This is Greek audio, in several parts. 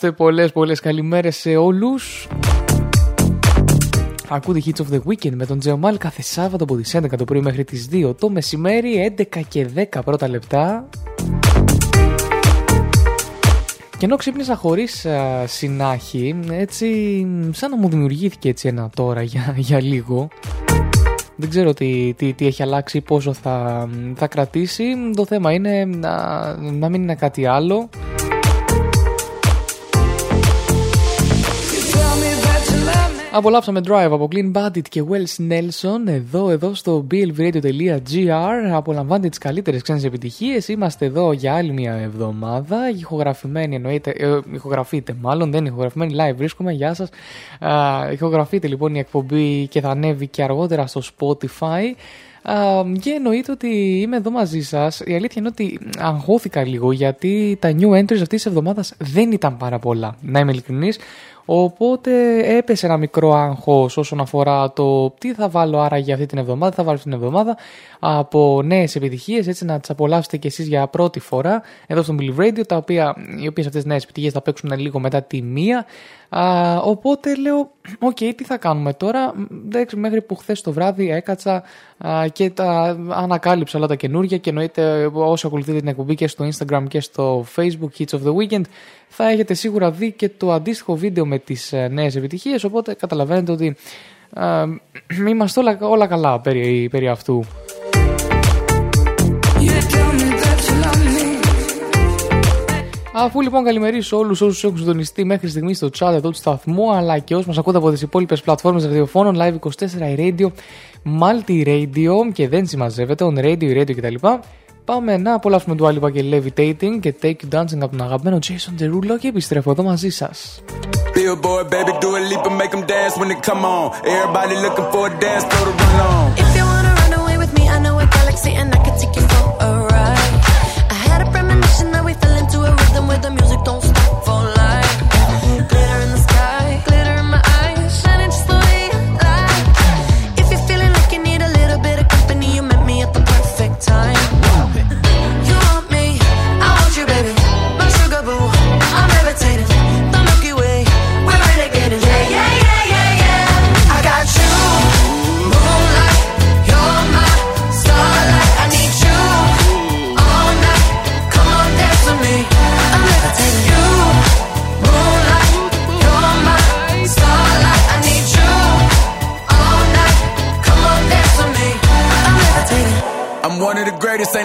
Είμαστε πολλές πολλές καλημέρες σε όλους Ακούτε Hits of the Weekend με τον Τζεωμάλ κάθε Σάββατο από τις 11 το πρωί μέχρι τις 2 το μεσημέρι 11 και 10 πρώτα λεπτά και ενώ ξύπνησα χωρίς α, συνάχη, έτσι σαν να μου δημιουργήθηκε έτσι ένα τώρα για, για λίγο δεν ξέρω τι, τι, τι έχει αλλάξει, πόσο θα, θα κρατήσει. Το θέμα είναι να, να μην είναι κάτι άλλο. Απολαύσαμε Drive από Clean Bandit και Wells Nelson εδώ, εδώ στο blvradio.gr Απολαμβάνετε τις καλύτερες ξένες επιτυχίες Είμαστε εδώ για άλλη μια εβδομάδα Ηχογραφημένη εννοείται, ε, ηχογραφείτε μάλλον, δεν ηχογραφημένη live βρίσκομαι, γεια σας ε, Ηχογραφείτε λοιπόν η εκπομπή και θα ανέβει και αργότερα στο Spotify Uh, και εννοείται ότι είμαι εδώ μαζί σας. Η αλήθεια είναι ότι αγχώθηκα λίγο γιατί τα new entries αυτής της εβδομάδας δεν ήταν πάρα πολλά. Να είμαι ειλικρινής. Οπότε έπεσε ένα μικρό άγχος όσον αφορά το τι θα βάλω άρα για αυτή την εβδομάδα, θα βάλω αυτή την εβδομάδα από νέες επιτυχίες, έτσι να τις απολαύσετε κι εσείς για πρώτη φορά εδώ στο Milli Radio, τα οποία, οι οποίες αυτές τις νέες επιτυχίες θα παίξουν λίγο μετά τη μία. Α, οπότε λέω, OK, okay, τι θα κάνουμε τώρα; μέχρι που χθες το βράδυ έκατσα α, και τα ανακάλυψα όλα τα καινούργια και εννοείται όσοι ακολουθείτε την εκπομπή και στο Instagram και στο Facebook Hits of the Weekend θα έχετε σίγουρα δει και το αντίστοιχο βίντεο με τις ε, νέες επιτυχίες οπότε καταλαβαίνετε ότι α, είμαστε όλα, όλα καλά περί, περί αυτού. Αφού λοιπόν καλημερίσω όλους όσους έχουν συντονιστεί μέχρι στιγμή στο chat εδώ του σταθμού, αλλά και όσους μας ακούτε από τις υπόλοιπες πλατφόρμες ραδιοφώνων, Live 24, Radio, Multi Radio και δεν συμμαζεύεται, On Radio, Radio κτλ. Πάμε να απολαύσουμε το άλλο και Levitating και Take You Dancing από τον αγαπημένο Jason Derulo και επιστρέφω εδώ μαζί σας. Billboard, baby, do a leap and make them dance when they come on. Everybody looking for a dance floor to run on. If you wanna run away with me, I know a galaxy and I can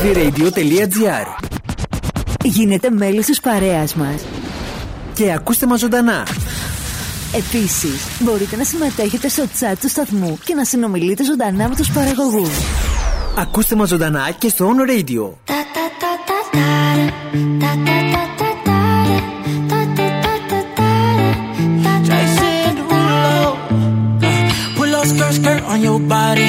στο blvradio.gr Γίνετε μέλη της παρέας μας. και ακούστε μας ζωντανά. Επίσης, μπορείτε να συμμετέχετε στο chat του σταθμού και να συνομιλείτε ζωντανά με τους παραγωγούς. Ακούστε μας ζωντανά και στο On Radio. Jason Derulo. Uh, Pull up skirt, skirt on your body.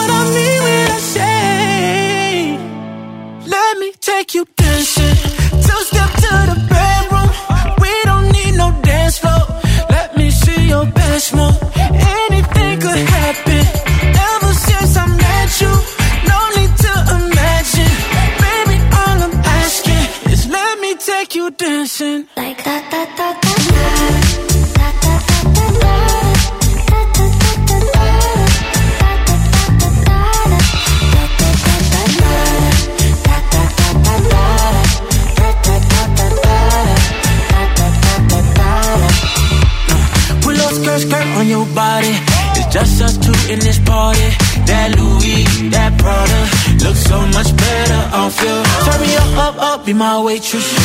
Just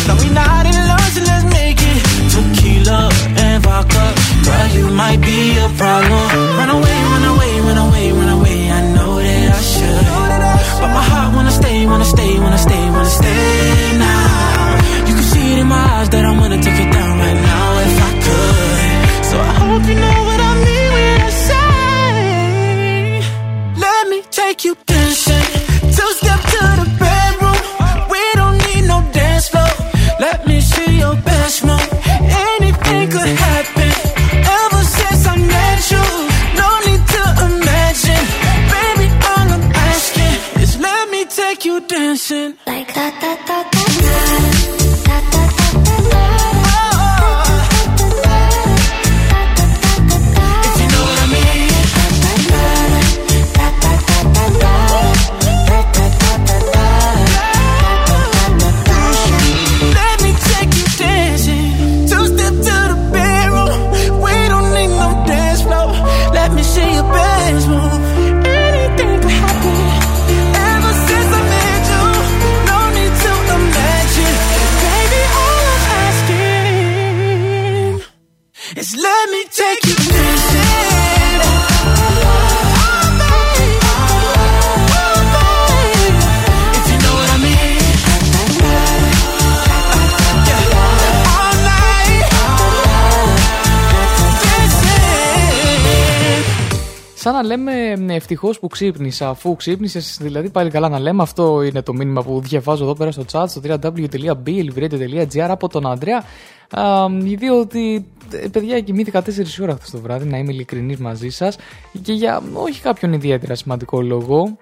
ευτυχώ που ξύπνησα, αφού ξύπνησε, δηλαδή πάλι καλά να λέμε. Αυτό είναι το μήνυμα που διαβάζω εδώ πέρα στο chat στο www.blvradio.gr από τον Άντρεα. Α, διότι, ε, παιδιά, κοιμήθηκα 4 ώρα χθες το βράδυ, να είμαι ειλικρινής μαζί σας και για όχι κάποιον ιδιαίτερα σημαντικό λόγο.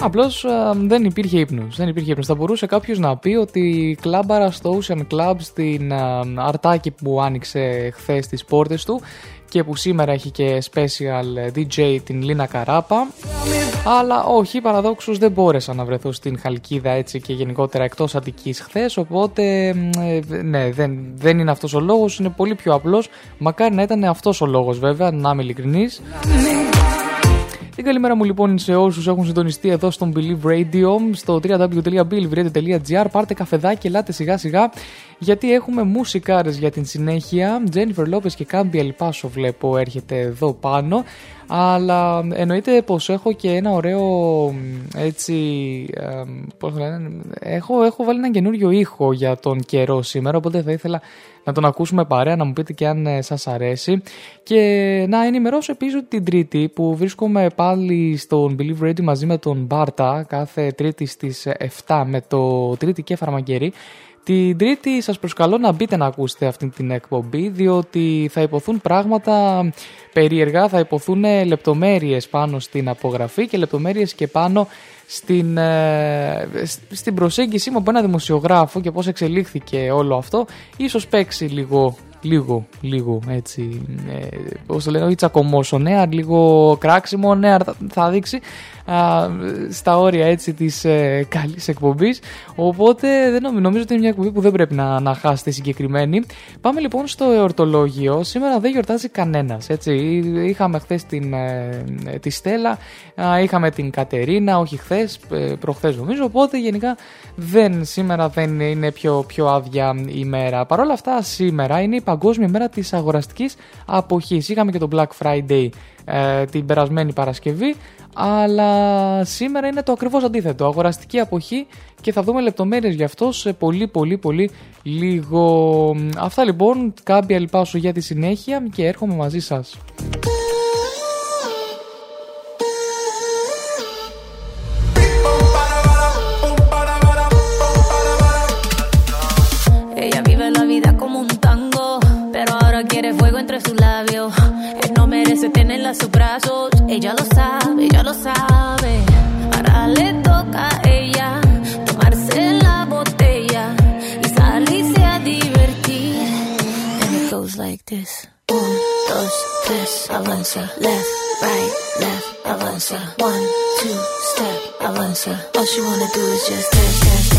Απλώς δεν υπήρχε ύπνος. Δεν υπήρχε ύπνος. Θα μπορούσε κάποιος να πει ότι κλάμπαρα στο Ocean Club στην α, Αρτάκη που άνοιξε χθες τις πόρτες του και που σήμερα έχει και special DJ την Λίνα Καράπα. Αλλά όχι, παραδόξως δεν μπόρεσα να βρεθώ στην Χαλκίδα έτσι και γενικότερα εκτός Αττικής χθες. Οπότε, μ, ε, ναι, δεν, δεν είναι αυτός ο λόγος. Είναι πολύ πιο απλός. Μακάρι να ήταν αυτός ο λόγος, βέβαια, να είμαι ειλικρινής. Την καλημέρα μου λοιπόν σε όσους έχουν συντονιστεί εδώ στο Believe Radio, στο www.believeradio.gr. Πάρτε καφεδάκι, ελάτε σιγά σιγά, γιατί έχουμε μουσικάρες για την συνέχεια. Jennifer Lopez και Κάμπι Ελπάσο βλέπω έρχεται εδώ πάνω. Αλλά εννοείται πως έχω και ένα ωραίο έτσι, εμ, πώς το λένε, έχω, έχω βάλει έναν καινούριο ήχο για τον καιρό σήμερα, οπότε θα ήθελα να τον ακούσουμε παρέα, να μου πείτε και αν ε, σας αρέσει. Και να ενημερώσω επίσης ότι την Τρίτη που βρίσκομαι πάλι στον Believe Radio μαζί με τον Μπάρτα κάθε Τρίτη στις 7 με το Τρίτη και Φαρμακερή. Την Τρίτη σας προσκαλώ να μπείτε να ακούσετε αυτή την εκπομπή διότι θα υποθούν πράγματα περίεργα, θα υποθούν λεπτομέρειες πάνω στην απογραφή και λεπτομέρειες και πάνω στην, ε, σ- στην προσέγγιση μου από ένα δημοσιογράφο και πώς εξελίχθηκε όλο αυτό. Ίσως παίξει λίγο λίγο, λίγο έτσι, ε, πώς το λένε, όχι τσακωμός ο Νέαρ, λίγο κράξιμο, ο Νέαρ θα, θα δείξει α, στα όρια έτσι της ε, καλής εκπομπής, οπότε δεν νομίζω, νομίζω ότι είναι μια εκπομπή που δεν πρέπει να, να χάσετε συγκεκριμένη. Πάμε λοιπόν στο εορτολόγιο, σήμερα δεν γιορτάζει κανένας, έτσι, είχαμε χθες την, ε, ε, τη Στέλλα, α, είχαμε την Κατερίνα, όχι χθες, ε, προχθές νομίζω, οπότε γενικά δεν, σήμερα δεν είναι πιο, πιο άδεια ημέρα. Παρ' όλα αυτά σήμερα είναι η παγκόσμια μέρα της αγοραστικής αποχής. Είχαμε και το Black Friday ε, την περασμένη Παρασκευή, αλλά σήμερα είναι το ακριβώς αντίθετο. Αγοραστική αποχή και θα δούμε λεπτομέρειες γι' αυτό σε πολύ πολύ πολύ λίγο. Αυτά λοιπόν, κάμπια ελπάσω για τη συνέχεια και έρχομαι μαζί σας. A sus brazos, ella lo sabe, ella lo sabe. Ahora le toca a ella tomarse la botella y salirse a divertir. And it goes like this. Un, dos, tres, avanza. Left, right, left, avanza. One, two, step, avanza. All she wanna do is just dance, dance, dance.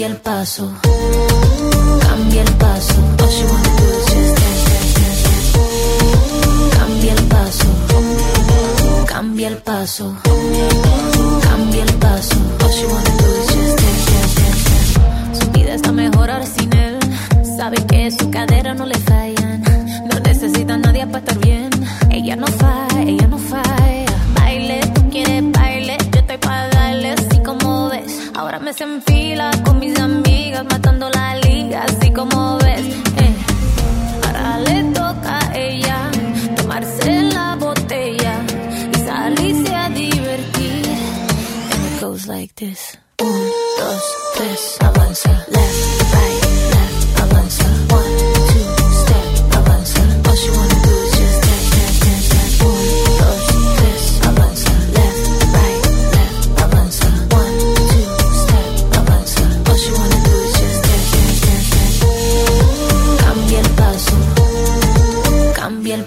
cambia el paso, cambia el paso. All wanna do. Cambia el paso, cambia el paso, cambia el paso. You wanna do just. Su vida está mejor ahora sin él. Sabe que su cadera no le fallan. No necesita a nadie para estar bien. Ella no falla, ella no falla En fila con mis amigas matando la liga, así como ves. Eh. Ahora le toca a ella tomarse la botella y salirse a divertir. And it goes like this. Un, dos, tres, avanza, left, right, left, avanza, one, two, step, avanza, all you wanna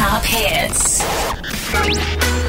Top Hits.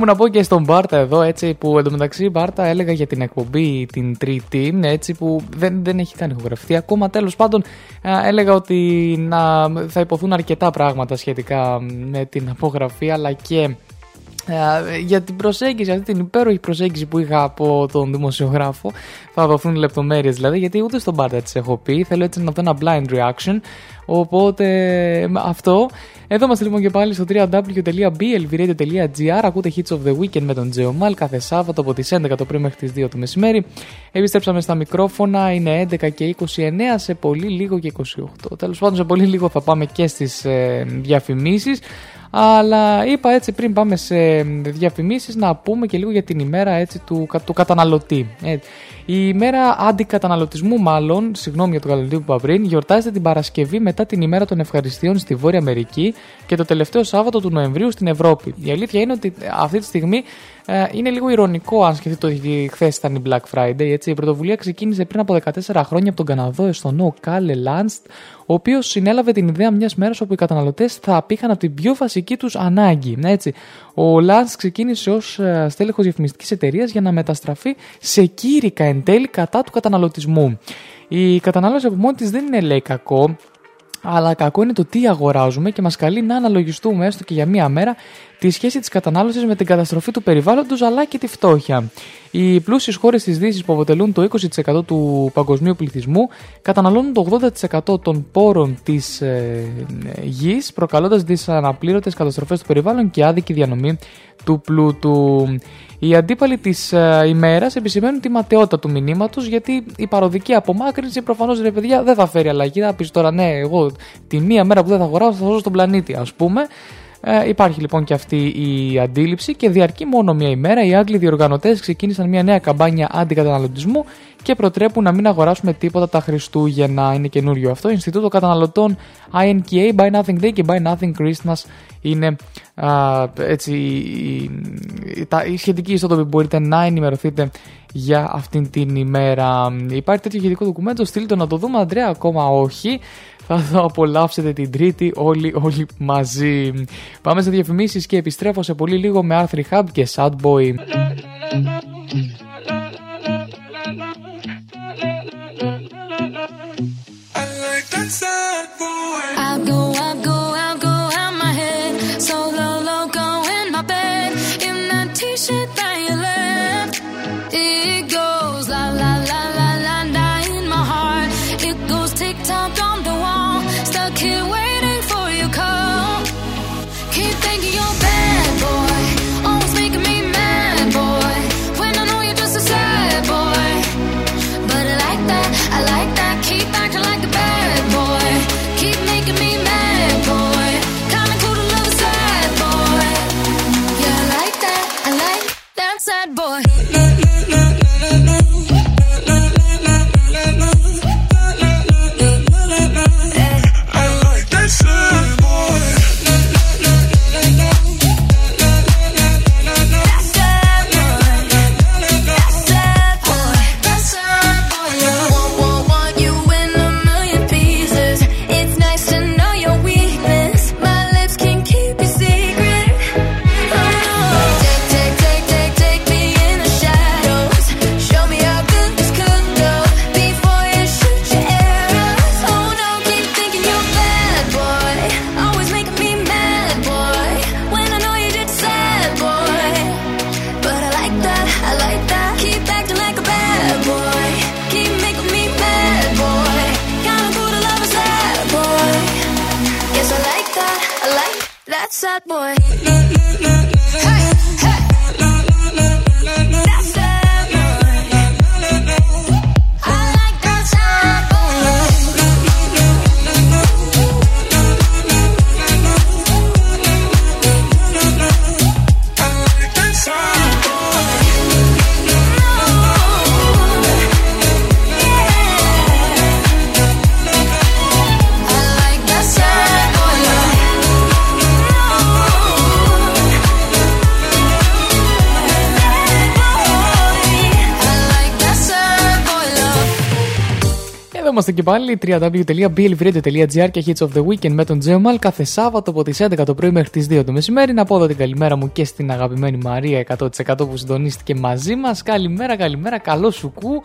Μου να πω και στον Μπάρτα εδώ, έτσι που εντωμεταξύ η Μπάρτα έλεγα για την εκπομπή την Τρίτη, έτσι που δεν, δεν έχει καν ηχογραφηθεί. Ακόμα τέλος πάντων α, έλεγα ότι να, θα υποθούν αρκετά πράγματα σχετικά με την απογραφή αλλά και ε, για την προσέγγιση, αυτή την υπέροχη προσέγγιση που είχα από τον δημοσιογράφο. Θα δοθούν λεπτομέρειες δηλαδή, γιατί ούτε στον πάντα τη έχω πει. Θέλω έτσι να δω ένα blind reaction. Οπότε ε, αυτό. Εδώ είμαστε λοιπόν και πάλι στο www.blvradio.gr. Ακούτε Hits of the Weekend με τον Τζεωμάλ κάθε Σάββατο από τις 11 το πρωί μέχρι τις 2 το μεσημέρι. Επιστρέψαμε στα μικρόφωνα. Είναι 11 και 29, σε πολύ λίγο και 28. Τέλος πάντων, σε πολύ λίγο θα πάμε και στις ε, διαφημίσεις. Αλλά είπα έτσι πριν πάμε σε διαφημίσεις να πούμε και λίγο για την ημέρα έτσι, του, του καταναλωτή. Ε, η ημέρα αντικαταναλωτισμού μάλλον, συγγνώμη για το καταναλωτή που είπα πριν, γιορτάζεται την Παρασκευή μετά την ημέρα των ευχαριστειών στη Βόρεια Αμερική και το τελευταίο Σάββατο του Νοεμβρίου στην Ευρώπη. Η αλήθεια είναι ότι αυτή τη στιγμή ε, είναι λίγο ηρωνικό αν σκεφτείτε ότι χθες ήταν η Black Friday. Έτσι. Η πρωτοβουλία ξεκίνησε πριν από 14 χρόνια από τον Καναδό Εστονό Κάλε Λάνστ, ο οποίος συνέλαβε την ιδέα μιας μέρας όπου οι καταναλωτές θα απήχαν από την πιο βασική τους ανάγκη. Έτσι. Ο Λάνστ ξεκίνησε ως στέλεχος διαφημιστικής εταιρείας για να μεταστραφεί σε κήρυκα εν τέλει κατά του καταναλωτισμού. Η κατανάλωση από μόνη της δεν είναι λέει κακό, αλλά κακό είναι το τι αγοράζουμε και μας καλεί να αναλογιστούμε έστω και για μία μέρα τη σχέση της κατανάλωσης με την καταστροφή του περιβάλλοντος αλλά και τη φτώχεια. Οι πλούσιες χώρες της Δύσης που αποτελούν το 20% του παγκοσμίου πληθυσμού καταναλώνουν το 80% των πόρων της ε, γης, προκαλώντας δυσαναπλήρωτες καταστροφές του περιβάλλον και άδικη διανομή του πλούτου. Οι αντίπαλοι της ε, ημέρας επισημαίνουν τη ματαιότητα του μηνύματος γιατί η παροδική απομάκρυνση προφανώς ρε παιδιά δεν θα φέρει αλλαγή. Θα πεις τώρα ναι, εγώ τη μία μέρα που δεν θα αγοράσω θα ζω στον πλανήτη, ας πούμε. Ε, υπάρχει λοιπόν και αυτή η αντίληψη και διαρκεί μόνο μία ημέρα. Οι Άγγλοι διοργανωτές ξεκίνησαν μια νέα καμπάνια αντικαταναλωτισμού και προτρέπουν να μην αγοράσουμε τίποτα τα Χριστούγεννα. Είναι καινούριο αυτό. Ινστιτούτο Καταναλωτών INKA, Buy Nothing Day και Buy Nothing Christmas είναι α, έτσι, η, η, τα, η σχετική ιστότοπη που μπορείτε να ενημερωθείτε για αυτήν την ημέρα. Υπάρχει τέτοιο σχετικό ντοκουμέντο, στείλτε το να το δούμε, Αντρέα, ακόμα όχι. Θα το απολαύσετε την Τρίτη όλοι, όλοι μαζί. Πάμε σε διαφημίσεις και επιστρέφω σε πολύ λίγο με Arthur Hub και Sad Boy. Είμαστε και πάλι www.blvradio.gr και Hits of the Weekend με τον Τζέμαλ κάθε Σάββατο από τις 11 το πρωί μέχρι τις 2 το μεσημέρι. Να πω εδώ την καλημέρα μου και στην αγαπημένη Μαρία 100% που συντονίστηκε μαζί μας. Καλημέρα, καλημέρα, καλό σου κου.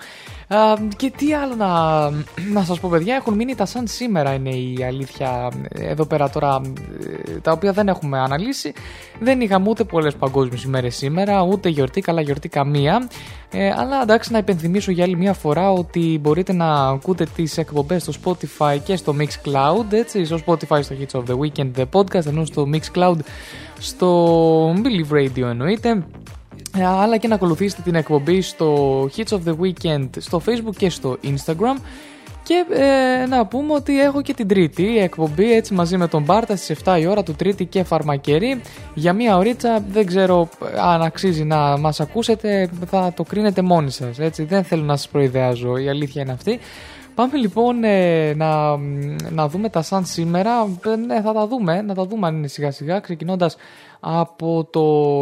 Α, και τι άλλο να, να σας πω παιδιά Έχουν μείνει τα σαν σήμερα είναι η αλήθεια Εδώ πέρα τώρα ε, Τα οποία δεν έχουμε αναλύσει Δεν είχαμε ούτε πολλές παγκόσμιες ημέρες σήμερα Ούτε γιορτή, καλά γιορτή καμία ε, Αλλά εντάξει να υπενθυμίσω για άλλη μια φορά Ότι μπορείτε να ακούτε τις εκπομπές Στο Spotify και στο Mixcloud Έτσι, στο Spotify στο Hits of the Weekend The Podcast Ενώ στο Mixcloud στο Believe Radio εννοείται. Ε, αλλά και να ακολουθήσετε την εκπομπή στο Hits of the Weekend στο Facebook και στο Instagram και ε, να πούμε ότι έχω και την τρίτη εκπομπή έτσι μαζί με τον Μπάρτα στις 7 η ώρα του τρίτη και φαρμακερή. Για μία ωρίτσα δεν ξέρω αν αξίζει να μας ακούσετε θα το κρίνετε μόνοι σας έτσι. Δεν θέλω να σας προειδεάζω η αλήθεια είναι αυτή. Πάμε λοιπόν ε, να, να δούμε τα σαν σήμερα. Ναι, θα τα δούμε, να τα δούμε αν είναι σιγά σιγά, ξεκινώντας από το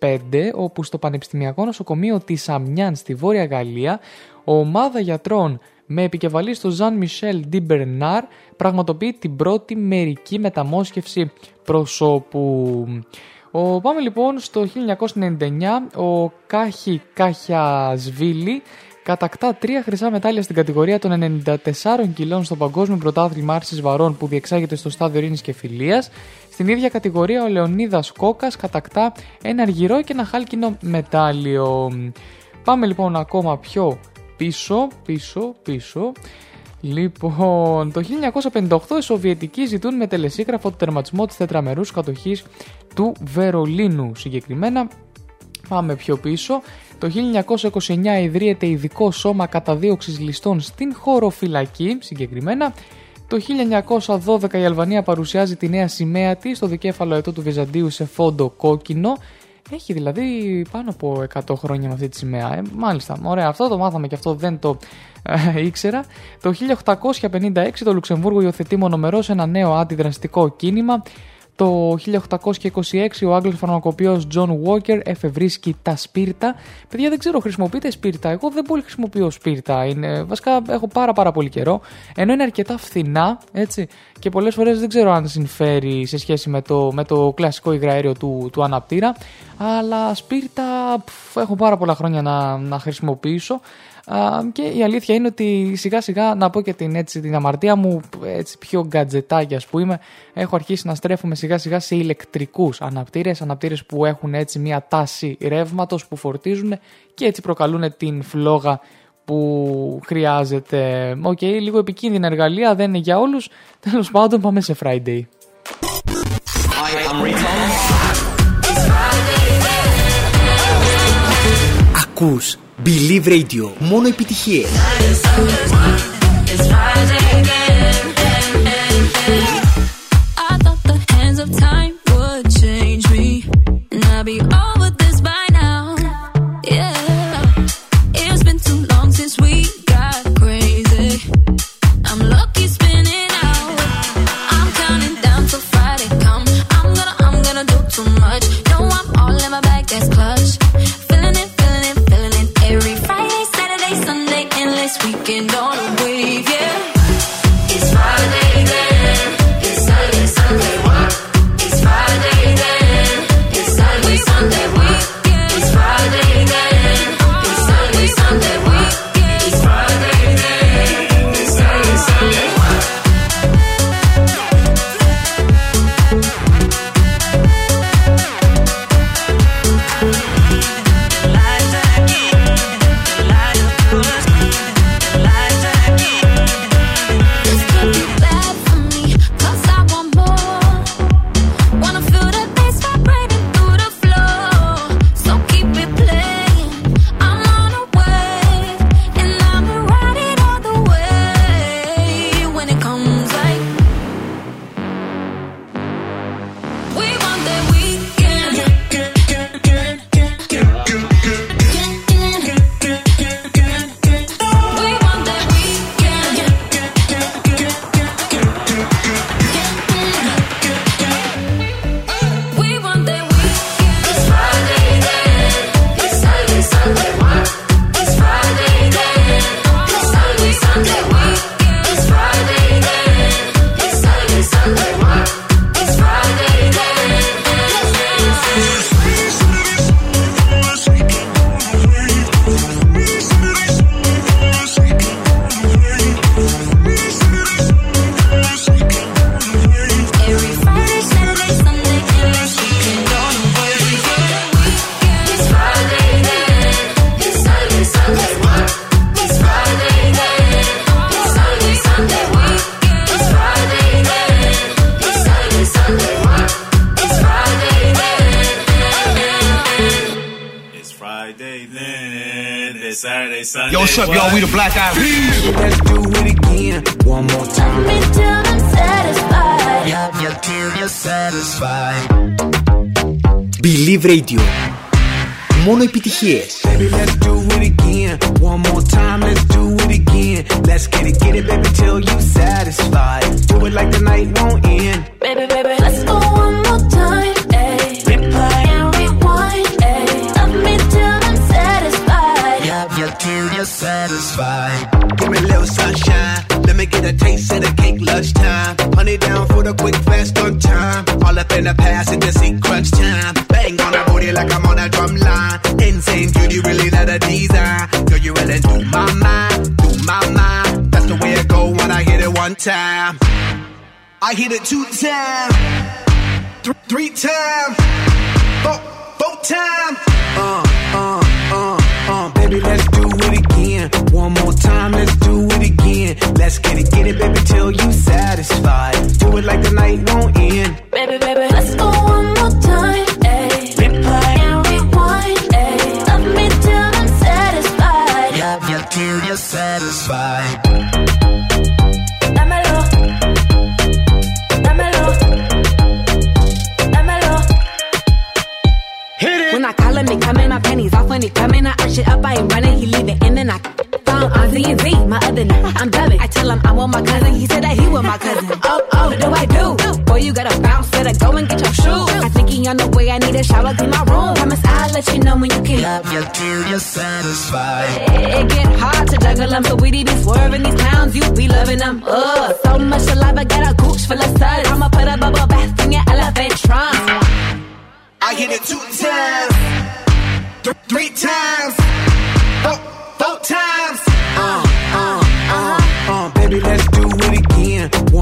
2005 όπου στο Πανεπιστημιακό Νοσοκομείο της Αμιάν στη Βόρεια Γαλλία ομάδα γιατρών με επικεφαλή στο Ζαν Μισελ Ντιμπερνάρ πραγματοποιεί την πρώτη μερική μεταμόσχευση προσώπου. Ο, πάμε λοιπόν στο 1999 ο Κάχι Κάχιασβίλη κατακτά τρία χρυσά μετάλλια στην κατηγορία των 94 κιλών στο Παγκόσμιο Πρωτάθλημα Άρσης Βαρών που διεξάγεται στο στάδιο Ειρήνης και Φιλίας. Στην ίδια κατηγορία ο Λεωνίδας Κόκας κατακτά ένα αργυρό και ένα χάλκινο μετάλλιο. Πάμε λοιπόν ακόμα πιο πίσω, πίσω, πίσω. Λοιπόν, το 1958 οι Σοβιετικοί ζητούν με τελεσίγραφο το τερματισμό της τετραμερούς κατοχής του Βερολίνου. Συγκεκριμένα, πάμε πιο πίσω. Το 1929 ιδρύεται ειδικό σώμα καταδίωξης ληστών στην χωροφυλακή, συγκεκριμένα. Το 1912 η Αλβανία παρουσιάζει τη νέα σημαία της στο δικέφαλο ετώ του Βυζαντίου σε φόντο κόκκινο. Έχει δηλαδή πάνω από 100 χρόνια με αυτή τη σημαία. Ε, μάλιστα, ωραία, αυτό το μάθαμε και αυτό δεν το ε, ήξερα. Το 1856 το Λουξεμβούργο υιοθετεί μονομερός ένα νέο αντιδραστικό κίνημα το 1826 ο Άγγλος φαρμακοποιός John Walker εφευρίσκει τα σπίρτα. Παιδιά δεν ξέρω, χρησιμοποιείτε σπίρτα. Εγώ δεν πολύ χρησιμοποιώ σπίρτα. Είναι, βασικά έχω πάρα πάρα πολύ καιρό. Ενώ είναι αρκετά φθηνά, έτσι. Και πολλές φορές δεν ξέρω αν συμφέρει σε σχέση με το, με το κλασικό υγραέριο του, του αναπτήρα. Αλλά σπίρτα έχω πάρα πολλά χρόνια να, να χρησιμοποιήσω και η αλήθεια είναι ότι σιγά σιγά να πω και την, έτσι, την αμαρτία μου έτσι, πιο γκατζετάκια που είμαι έχω αρχίσει να στρέφομαι σιγά σιγά σε ηλεκτρικούς αναπτήρες αναπτήρες που έχουν έτσι μια τάση ρεύματος που φορτίζουν και έτσι προκαλούν την φλόγα που χρειάζεται. OK, okay, λίγο επικίνδυνα εργαλεία, δεν είναι για όλους. Τέλος πάντων πάμε σε Friday. Ακούς Believe Radio. Μόνο επιτυχίες. working on Radio. Μόνο επιτυχίες. Satisfied. Give me a little sunshine. Let me get a taste of the cake lunchtime. Honey down for the quick, fast on time. All up in the past and just see crunch time. Bang on the booty like I'm on a drum line. Insane beauty, really not a design. Girl, you really do my mind, do my mind. That's the way it go when I hit it one time. I hit it two times, th- three times, four, four times. Uh, One more time, let's do it again. Let's get it, get it, baby, till you satisfied. Do it like the night won't end. Baby, baby, let's go one more time. Ayy. Replay. And rewind. Ayy. Love me till I'm satisfied. Love you till you're satisfied. When I call him, he coming, my panties off when he coming. I arch it up, I ain't running, he leave it in and I on Z and Z, my other name. I'm dubbing. I tell him I want my cousin, he said that he want my cousin. Oh, oh, what do I do? Boy, you gotta bounce, better go and get your shoes. I think he on the way, I need a shower, clean my room. Promise I'll let you know when you can. Love you till you're satisfied. It get hard to juggle them, so we be swerving these clowns, you be loving them. Ugh, so much i got a gooch full of suds. I'ma put a bubble bath in your elephant trunk. I hit it two times, th- three times, four, four times.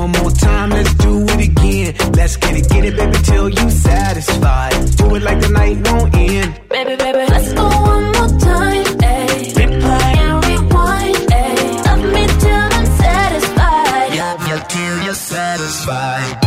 One more time, let's do it again. Let's get it, get it, baby, till you satisfied. Do it like the night won't end. Baby, baby, let's go one more time. Ayy. Replay. And rewind. Ayy. Love me till I'm satisfied. Love you till you're satisfied.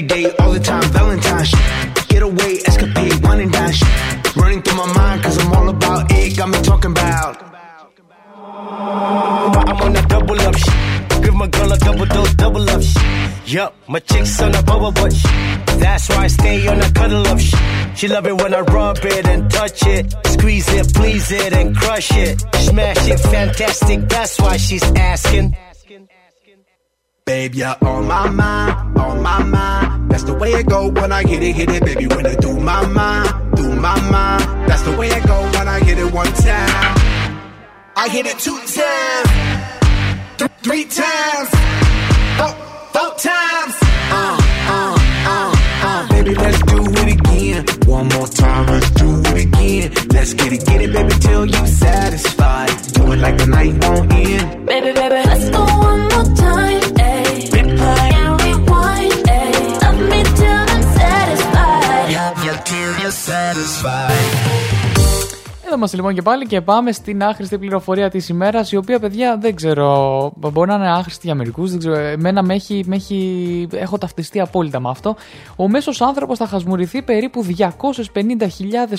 Every day, all the time, Valentine's. Get away, escapade, one and dine. Running through my mind, cause I'm all about it. Got me talking about. I'm on that double up shit. Give my girl a double dose, double up shit. Yup, my chick's on a bubble butt. That's why I stay on a cuddle up shit. She love it when I rub it and touch it. Squeeze it, please it, and crush it. Smash it, fantastic. That's why she's asking. Babe, you're on my mind, on my mind. That's the way it go when I hit it, hit it, baby. When I do my mind, do my mind. That's the way it go when I hit it one time. I hit it two times, th- three times, four, four times. Uh, uh, uh, uh. Baby, let's do it again. One more time, let's do it again. Let's get it, get it, baby, till you satisfied. Do it like the night won't end. Baby, baby, let's go one more time. Εδώ είμαστε λοιπόν και πάλι και πάμε στην άχρηστη πληροφορία της ημέρας, η οποία παιδιά δεν ξέρω, μπορεί να είναι άχρηστη για μερικούς. Δεν ξέρω, εμένα με έχει, με έχει, έχω ταυτιστεί απόλυτα με αυτό. Ο μέσος άνθρωπος θα χασμουριθεί περίπου 250.000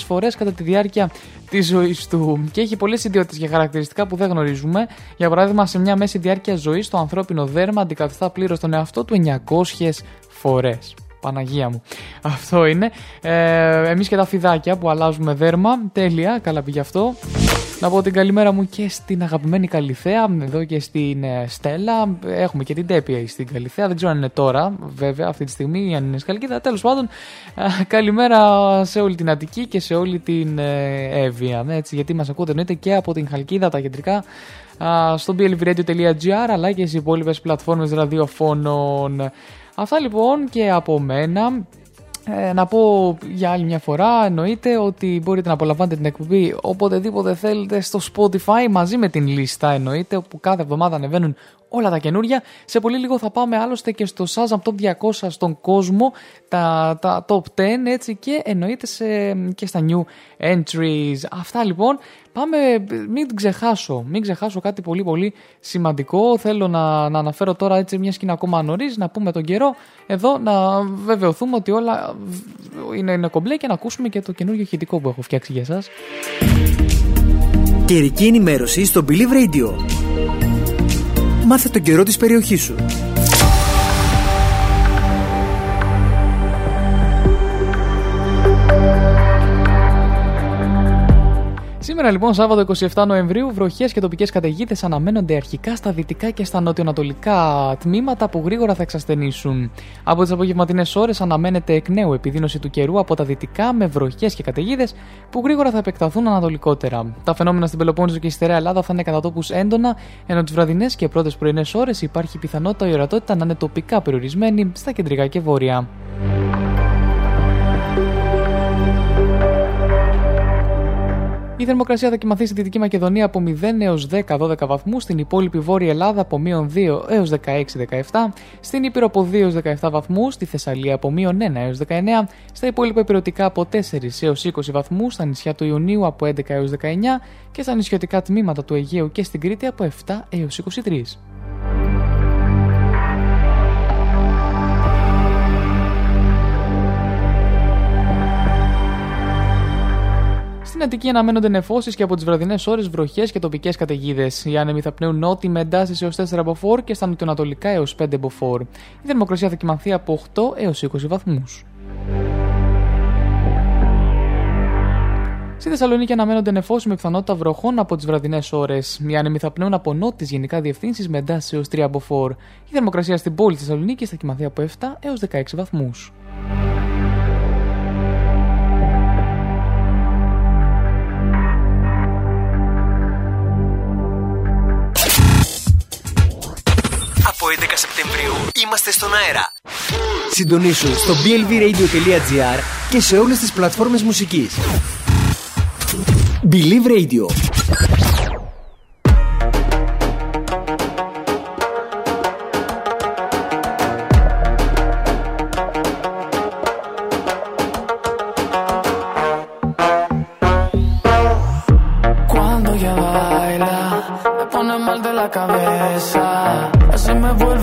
φορές κατά τη διάρκεια της ζωής του. Και έχει πολλές ιδιότητες και χαρακτηριστικά που δεν γνωρίζουμε. Για παράδειγμα, σε μια μέση διάρκεια ζωής, το ανθρώπινο δέρμα αντικαθιστά πλήρως τον εαυτό του 900 φορές. Παναγία μου. Αυτό είναι. Ε, εμείς και τα φιδάκια που αλλάζουμε δέρμα. Τέλεια, καλά πήγε αυτό. Να πω την καλημέρα μου και στην αγαπημένη Καλυθέα, εδώ και στην ε, Στέλλα. Έχουμε και την Τέπια στην Καλυθέα. Δεν ξέρω αν είναι τώρα, βέβαια, αυτή τη στιγμή, ή αν είναι Σκαλκίδα. Τέλος πάντων, ε, καλημέρα σε όλη την Αττική και σε όλη την ε, Εύβοια. Έτσι, γιατί μας ακούτε εννοείται και από την Χαλκίδα, τα κεντρικά, α, στο blvradio.gr αλλά και στις υπόλοιπες πλατφόρμες ραδιοφώνων. Αυτά λοιπόν και από μένα. Ε, να πω για άλλη μια φορά, εννοείται ότι μπορείτε να απολαμβάνετε την εκπομπή οποτεδήποτε θέλετε στο Spotify μαζί με την λίστα εννοείται, όπου κάθε εβδομάδα ανεβαίνουν όλα τα καινούργια. Σε πολύ λίγο θα πάμε άλλωστε και στο Shazam Top 200 στον κόσμο, τα, τα Top 10 έτσι και εννοείται σε, και στα New Entries. Αυτά λοιπόν. Πάμε, μην ξεχάσω, μην ξεχάσω κάτι πολύ πολύ σημαντικό. Θέλω να, να αναφέρω τώρα έτσι μια σκηνή ακόμα νωρίς, να πούμε τον καιρό εδώ, να βεβαιωθούμε ότι όλα είναι, είναι κομπλέ και να ακούσουμε και το καινούργιο ηχητικό που έχω φτιάξει για εσάς. Καιρική ενημέρωση στο Believe Radio. Μάθε τον καιρό της περιοχής σου. Σήμερα λοιπόν, Σάββατο 27 Νοεμβρίου, βροχές και τοπικές καταιγίδες αναμένονται αρχικά στα δυτικά και στα νοτιοανατολικά τμήματα που γρήγορα θα εξασθενήσουν. Από τις απογευματινές ώρες αναμένεται εκ νέου επιδείνωση του καιρού από τα δυτικά με βροχές και καταιγίδες που γρήγορα θα επεκταθούν ανατολικότερα. Τα φαινόμενα στην Πελοπόννησο και στη Στερεά Ελλάδα θα είναι κατά τόπους έντονα, ενώ τις βραδινές και πρώτες πρωινές ώρες υπάρχει πιθανότητα η ορατότητα να είναι τοπικά περιορισμένη στα κεντρικά και βόρεια. Η θερμοκρασία θα κοιμαθεί στη Δυτική Μακεδονία από 0 έως 10-12 βαθμού, στην υπόλοιπη Βόρεια Ελλάδα από μείον 2 έως 16-17, στην Ήπειρο από 2 έως 17 βαθμού, στη Θεσσαλία από μείον 1 έως 19, στα υπόλοιπα υπηρετικά από 4 έως 20 βαθμού, στα νησιά του Ιουνίου από 11 έως 19 και στα νησιωτικά τμήματα του Αιγαίου και στην Κρήτη από 7 έως 23. Στην Αττική αναμένονται νεφώσεις και από τις βραδινές ώρες βροχές και τοπικές καταιγίδες. Οι άνεμοι θα πνέουν νότιοι με εντάσεις έως 4 μποφόρ και στα νοτιοανατολικά έως 5 μποφόρ. Η θερμοκρασία θα κοιμανθεί από 8 έως 20 βαθμούς. Στη Θεσσαλονίκη αναμένονται νεφώσεις με πιθανότητα βροχών από τις βραδινές ώρες. Οι άνεμοι θα πνέουν από νότιες γενικά διευθύνσεις με εντάσεις έως 3 μποφόρ. Η θερμοκρασία στην πόλη της Θεσσαλονίκης θα κοιμαθεί από 7 έως 16 βαθμούς. 11 Σεπτεμβρίου είμαστε στον αέρα. Συντονίσου στο blvradio.gr και σε όλες τις πλατφόρμες μουσικής. Believe Radio. Cuando ella baila, me pone mal de la cabeza.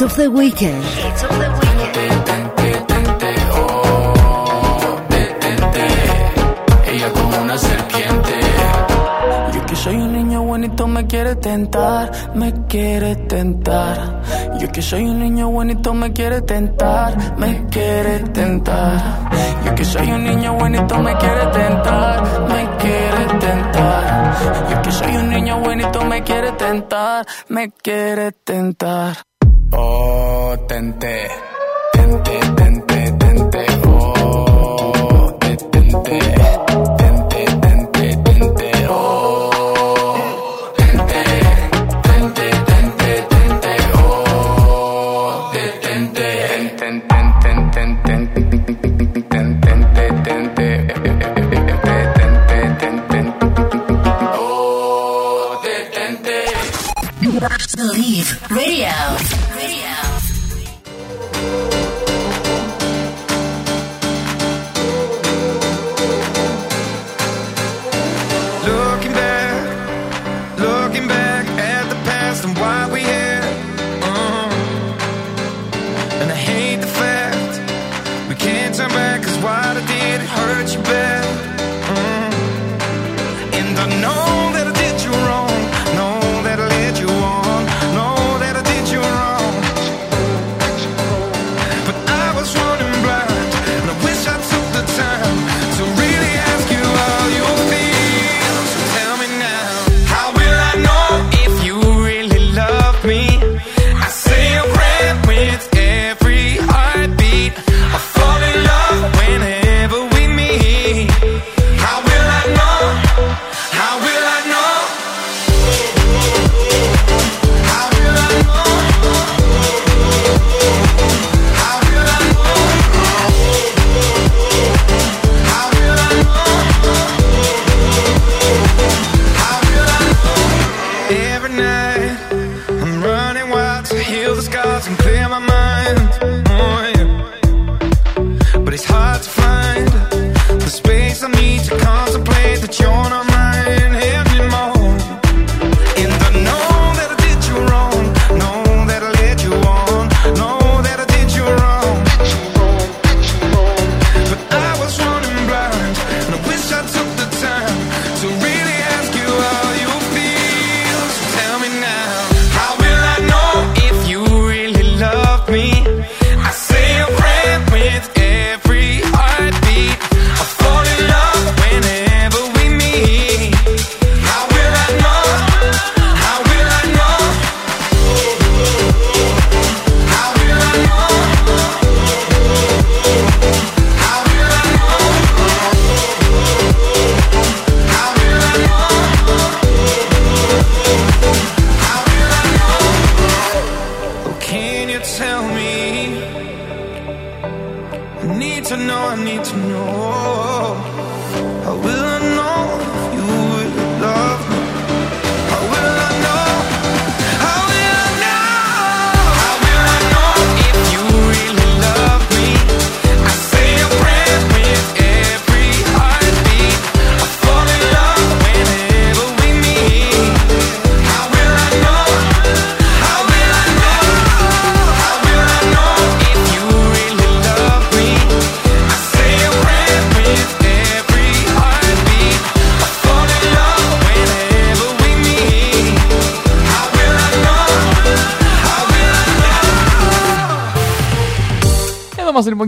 Hits of the Weekend. Ella como una serpiente. Yo que soy un niño bonito me quiere tentar, me quiere tentar. Yo que soy un niño bonito me quiere tentar, me quiere tentar. Yo que soy un niño bonito me quiere tentar, me quiere tentar. Yo que soy un niño bonito me quiere tentar, me quiere tentar. Oh, tente, tente, tente, tente, oh, te- tente, tente, Believe Wave Radio.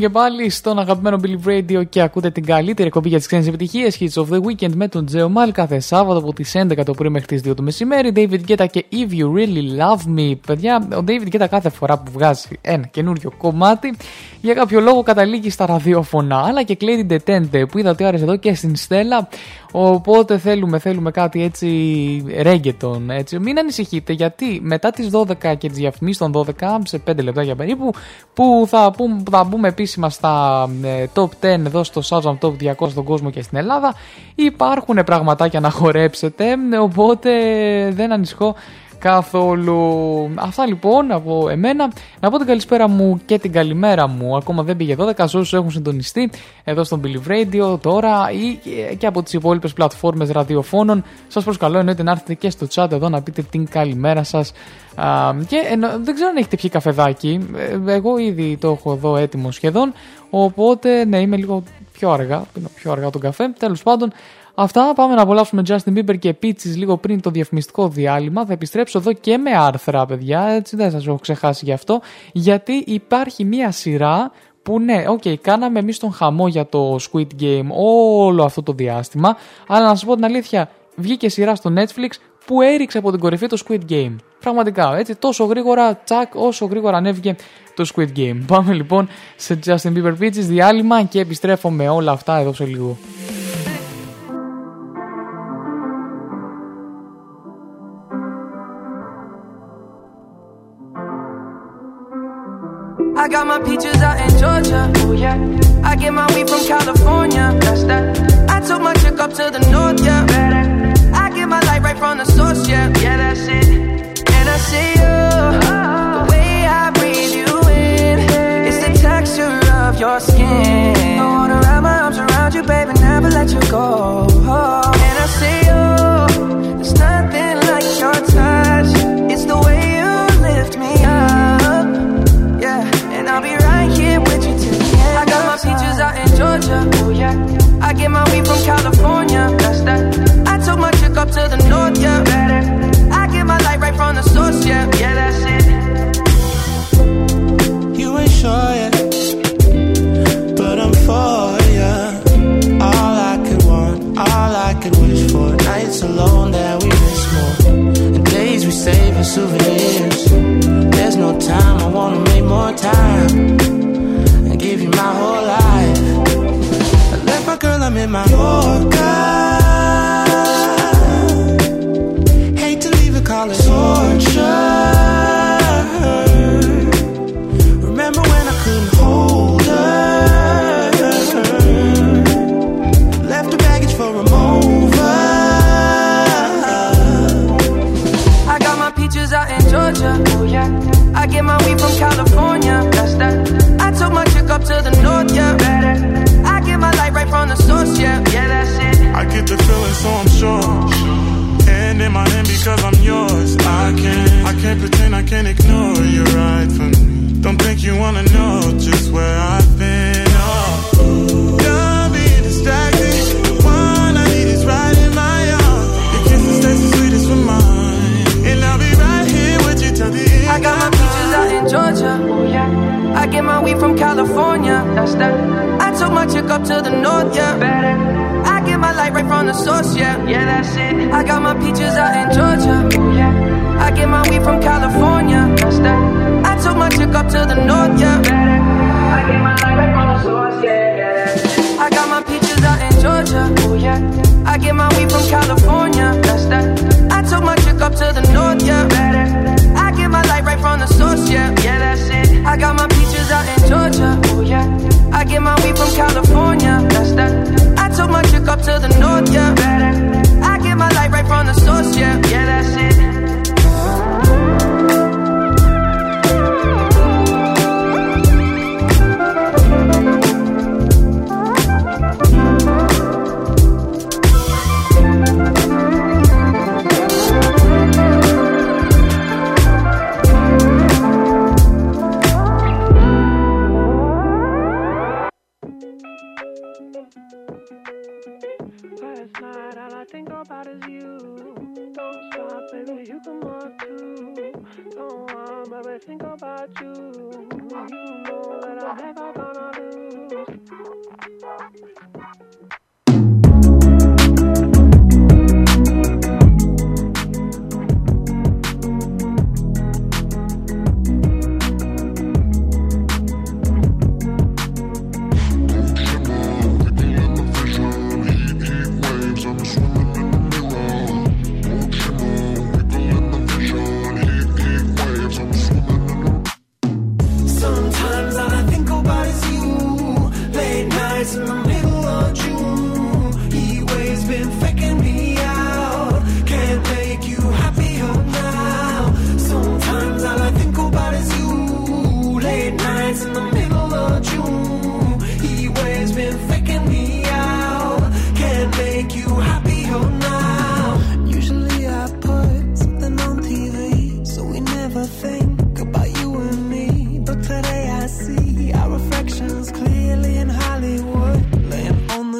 Και πάλι στον αγαπημένο Billy Radio και ακούτε την καλύτερη εκπομπή για τις ξένες επιτυχίες Hits of the Weekend με τον Τζέο Μάλ κάθε Σάββατο από τις 11 το πρωί μέχρι τις 2 το μεσημέρι. David Guetta και If You Really Love Me. Παιδιά, ο David Guetta κάθε φορά που βγάζει ένα καινούριο κομμάτι για κάποιο λόγο καταλήγει στα ραδιόφωνα. Αλλά και Lady Detente που είδα ότι άρεσε εδώ και στην Στέλλα. Οπότε θέλουμε, θέλουμε κάτι έτσι reggaeton. Έτσι. Μην ανησυχείτε γιατί μετά τις 12 και τις διαφημίσεις των 12 σε 5 λεπτά για περίπου που θα, πούμε, θα μπούμε επίσημα στα ε, top 10 εδώ στο Shazam Top 200 στον κόσμο και στην Ελλάδα. Υπάρχουν πραγματάκια να χορέψετε οπότε δεν ανησυχώ καθόλου. Αυτά λοιπόν από εμένα. Να πω την καλησπέρα μου και την καλημέρα μου. Ακόμα δεν πήγε 12 σε όσους έχουν συντονιστεί εδώ στον Billy Radio τώρα ή και από τις υπόλοιπες πλατφόρμες ραδιοφώνων. Σας προσκαλώ εννοείται να έρθετε και στο chat εδώ να πείτε την καλημέρα σας. Και εννο, δεν ξέρω αν έχετε πιει καφεδάκι. Ε, Εγώ ήδη το έχω εδώ έτοιμο σχεδόν. Οπότε ναι, είμαι λίγο πιο αργά. Πίνω πιο αργά τον καφέ. Τέλος πάντων, Αυτά πάμε να απολαύσουμε Justin Bieber και Peaches λίγο πριν το διαφημιστικό διάλειμμα. Θα επιστρέψω εδώ και με άρθρα, παιδιά, έτσι δεν σας έχω ξεχάσει γι' αυτό. Γιατί υπάρχει μία σειρά που ναι, OK, okay, κάναμε εμείς τον χαμό για το Squid Game όλο αυτό το διάστημα. Αλλά να σας πω την αλήθεια, βγήκε σειρά στο Netflix που έριξε από την κορυφή το Squid Game. Πραγματικά, έτσι, τόσο γρήγορα, τσακ, όσο γρήγορα ανέβηκε το Squid Game. Πάμε λοιπόν σε Justin Bieber Peaches, διάλειμμα και επιστρέφω με όλα αυτά εδώ σε λίγο.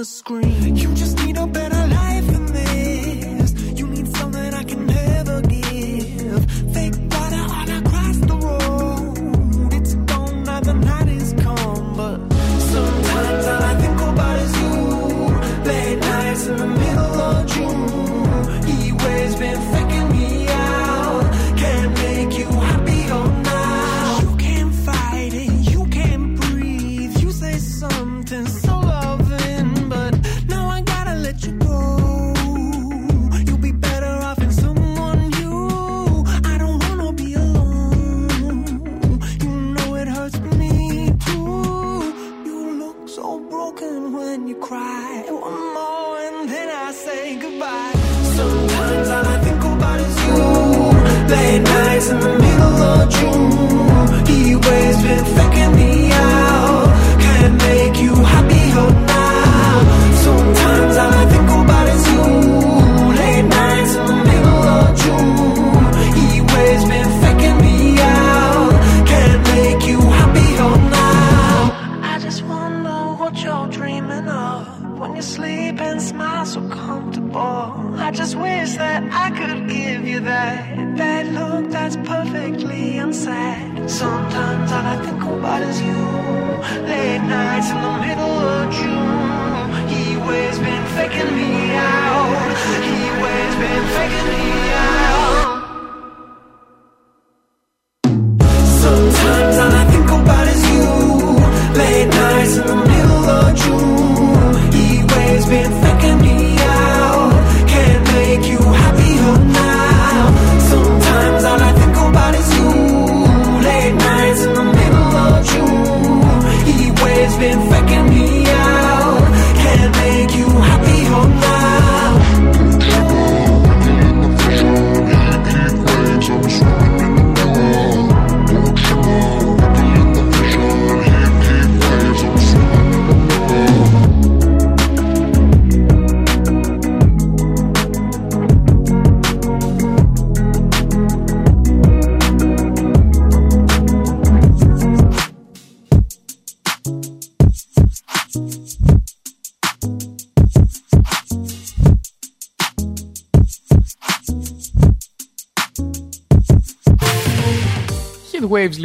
Screen. You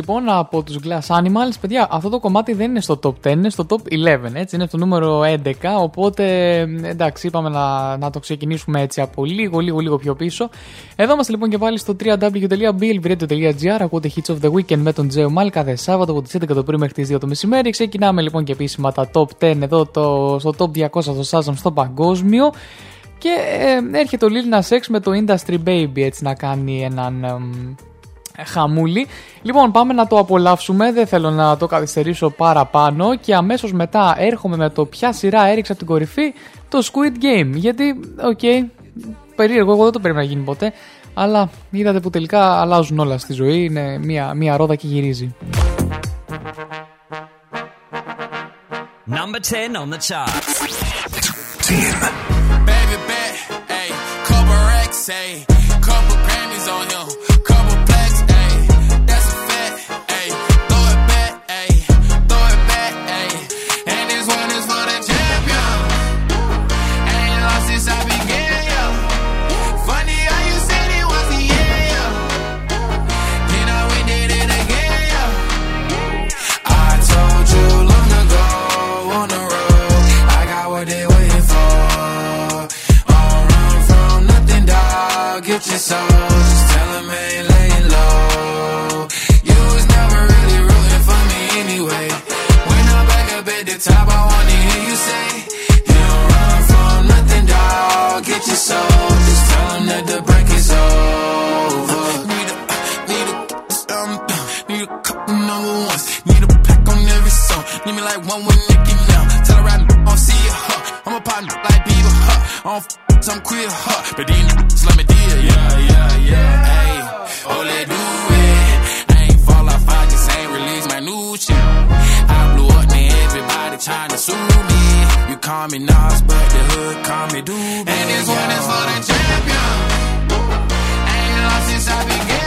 λοιπόν από τους Glass Animals. Παιδιά, αυτό το κομμάτι δεν είναι στο top 10, είναι στο top 11, έτσι, είναι στο νούμερο 11, οπότε εντάξει, είπαμε να, να το ξεκινήσουμε έτσι από λίγο, λίγο, λίγο πιο πίσω. Εδώ είμαστε λοιπόν και πάλι στο www.billvradio.gr, ακούτε Hits of the Weekend με τον Τζέο Μάλ κάθε Σάββατο από τις 11 το πρωί μέχρι τις 2 το μεσημέρι. Ξεκινάμε λοιπόν και επίσημα τα top 10 εδώ το, στο top 200 στο Shazam στο παγκόσμιο. Και ε, έρχεται ο Lil Nas X με το Industry Baby έτσι να κάνει έναν εμ, χαμούλη. Λοιπόν, πάμε να το απολαύσουμε. Δεν θέλω να το καθυστερήσω παραπάνω. Και αμέσως μετά έρχομαι με το ποια σειρά έριξε από την κορυφή το Squid Game. Γιατί, οκ, περίεργο, εγώ δεν το περίμενα να γίνει ποτέ. Αλλά είδατε που τελικά αλλάζουν όλα στη ζωή. Είναι μία, μία ρόδα και γυρίζει. Number 10 on the charts. Baby bet, ayy, couple racks, ayy, f- some queer, huh? But these niggas let me deal, yeah, yeah, yeah. Hey, oh, let do it. I ain't fall off, I just ain't release my new shit. I blew up, man, everybody trying to sue me. You call me Nas, but the hood call me Doobie. And this one is for the champion. Ain't lost since I began,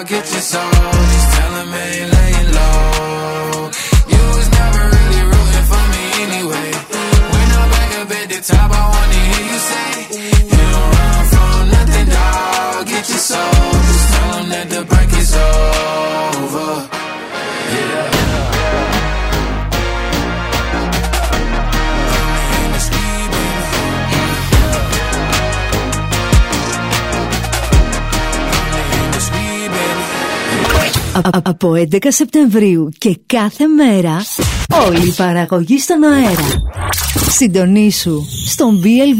I'll get you some. από 11 Σεπτεμβρίου και κάθε μέρα όλη η παραγωγή στον αέρα. Συντονίσου στο blvradio.gr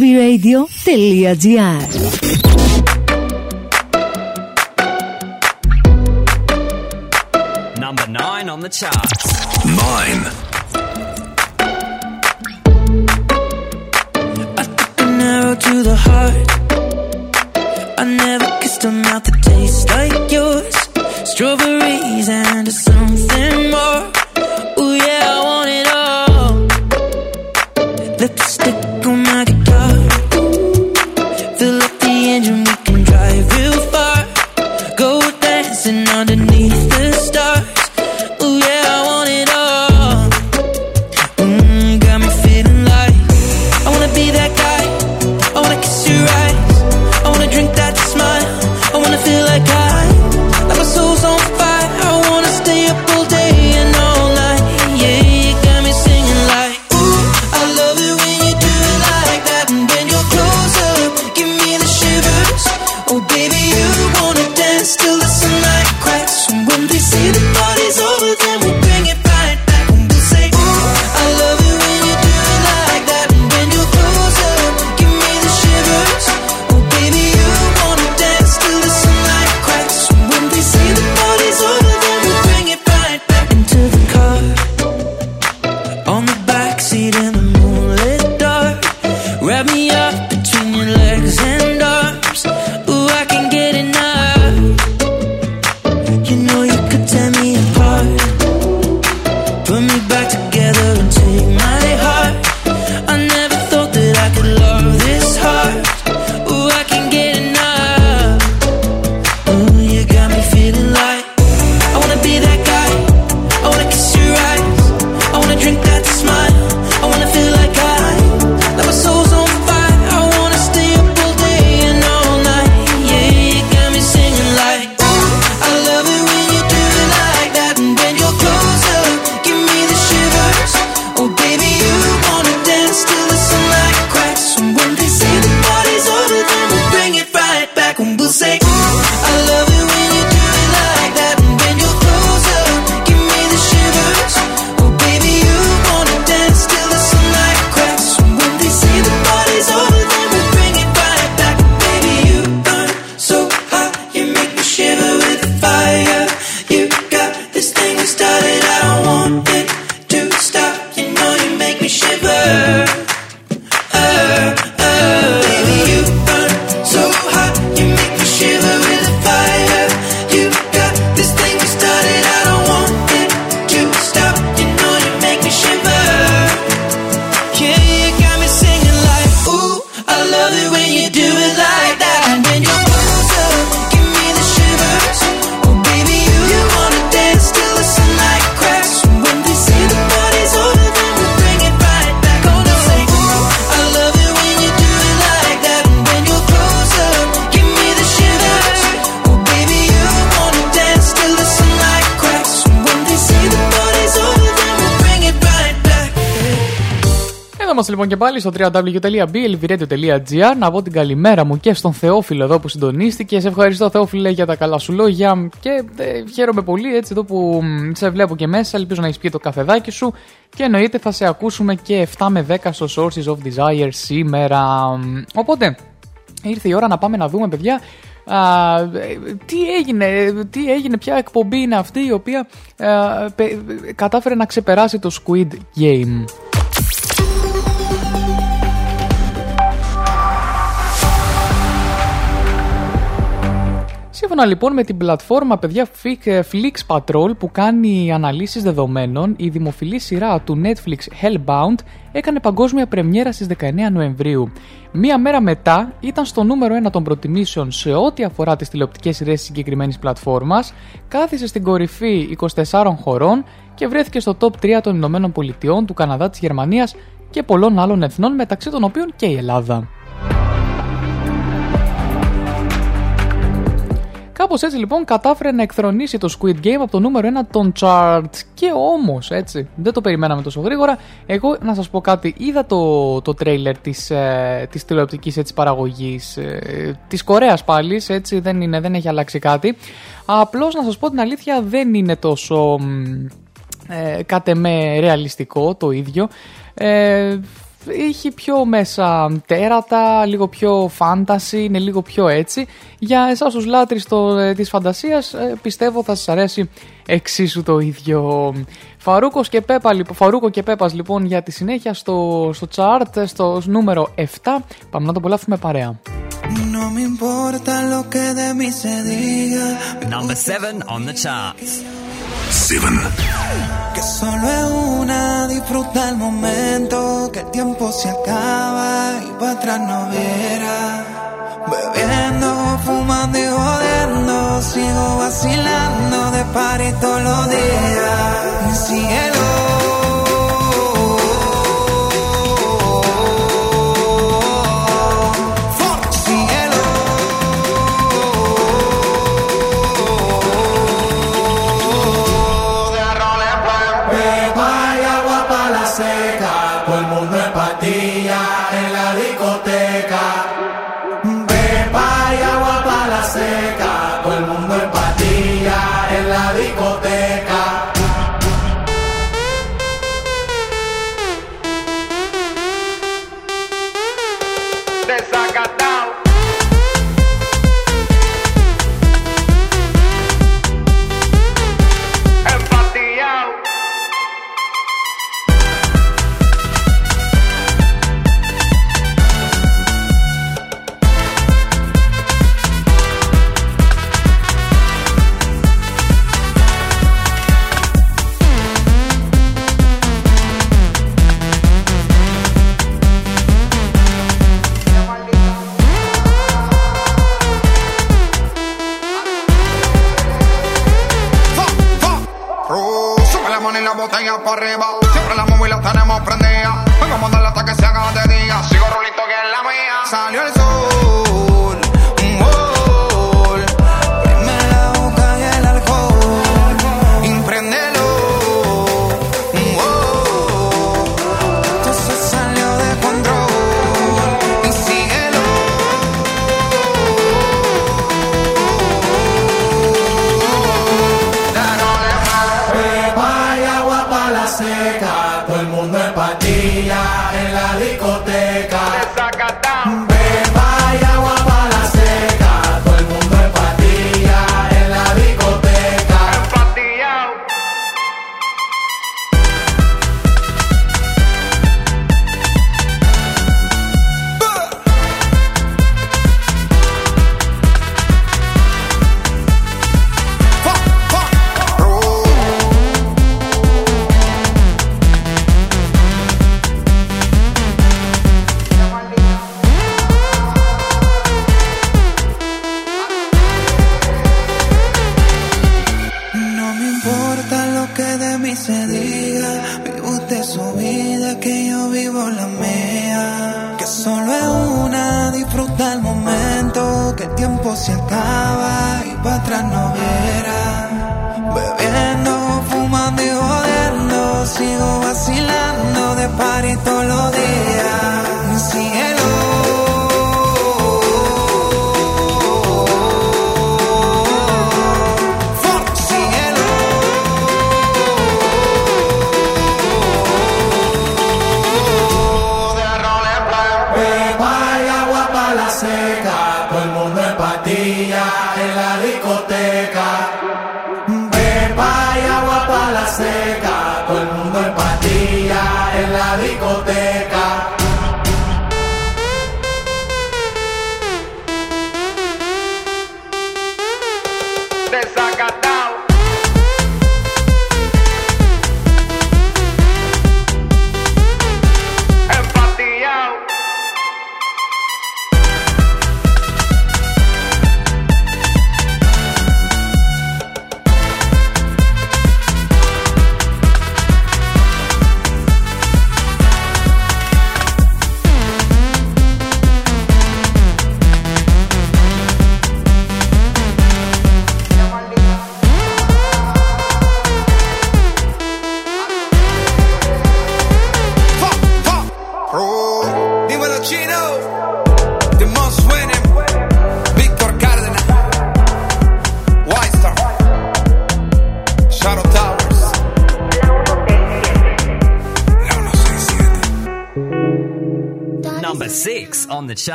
Number 9 on the charts. strawberries and something more. και πάλι στο www.blvradio.gr να πω την καλημέρα μου και στον Θεόφιλο εδώ που συντονίστηκε. Σε ευχαριστώ Θεόφιλε για τα καλά σου λόγια και ε, χαίρομαι πολύ έτσι εδώ που σε βλέπω και μέσα. Ελπίζω να έχεις πει το καφεδάκι σου και εννοείται θα σε ακούσουμε και 7 με 10 στο Sources of Desire σήμερα. Οπότε ήρθε η ώρα να πάμε να δούμε παιδιά τι έγινε, τι έγινε, ποια εκπομπή είναι αυτή η οποία πε, κατάφερε να ξεπεράσει το Squid Game. Σύμφωνα λοιπόν με την πλατφόρμα παιδιά Flick- ε, Flix Patrol που κάνει αναλύσεις δεδομένων, η δημοφιλή σειρά του Netflix Hellbound έκανε παγκόσμια πρεμιέρα στις 19 Νοεμβρίου. Μία μέρα μετά ήταν στο νούμερο 1 των προτιμήσεων σε ό,τι αφορά τις τηλεοπτικές σειρές της συγκεκριμένης πλατφόρμας, κάθισε στην κορυφή 24 χωρών και βρέθηκε στο top 3 των Ηνωμένων Πολιτειών, του Καναδά, της Γερμανίας και πολλών άλλων εθνών μεταξύ των οποίων και η Ελλάδα. Κάπως έτσι λοιπόν κατάφερε να εκθρονήσει το Squid Game από το νούμερο 1 των charts. Και όμως, έτσι, δεν το περιμέναμε τόσο γρήγορα. Εγώ να σας πω κάτι, είδα το, το τρέιλερ της ε, της τηλεοπτικής έτσι, παραγωγής ε, της Κορέας πάλι. Έτσι, δεν, είναι, δεν έχει αλλάξει κάτι. Απλώς να σας πω την αλήθεια, δεν είναι τόσο μ, ε, κατ' εμέ ρεαλιστικό το ίδιο. Ε, έχει πιο μέσα τέρατα, λίγο πιο fantasy, είναι λίγο πιο έτσι. Για εσάς τους λάτρεις το, ε, της φαντασίας ε, πιστεύω θα σας αρέσει εξίσου το ίδιο. Φαρούκος και Πέπα, λοιπόν, Φαρούκο και Πέπας λοιπόν για τη συνέχεια στο, στο chart, στο νούμερο 7. Πάμε να το απολαύσουμε παρέα. No me importa lo que de mí se diga. Number seven on the Que solo es una, disfruta el momento, que el tiempo se acaba y para atrás no viera. Bebiendo, fumando y jodiendo, sigo vacilando de party todos los días. Mi. Cielo. correba.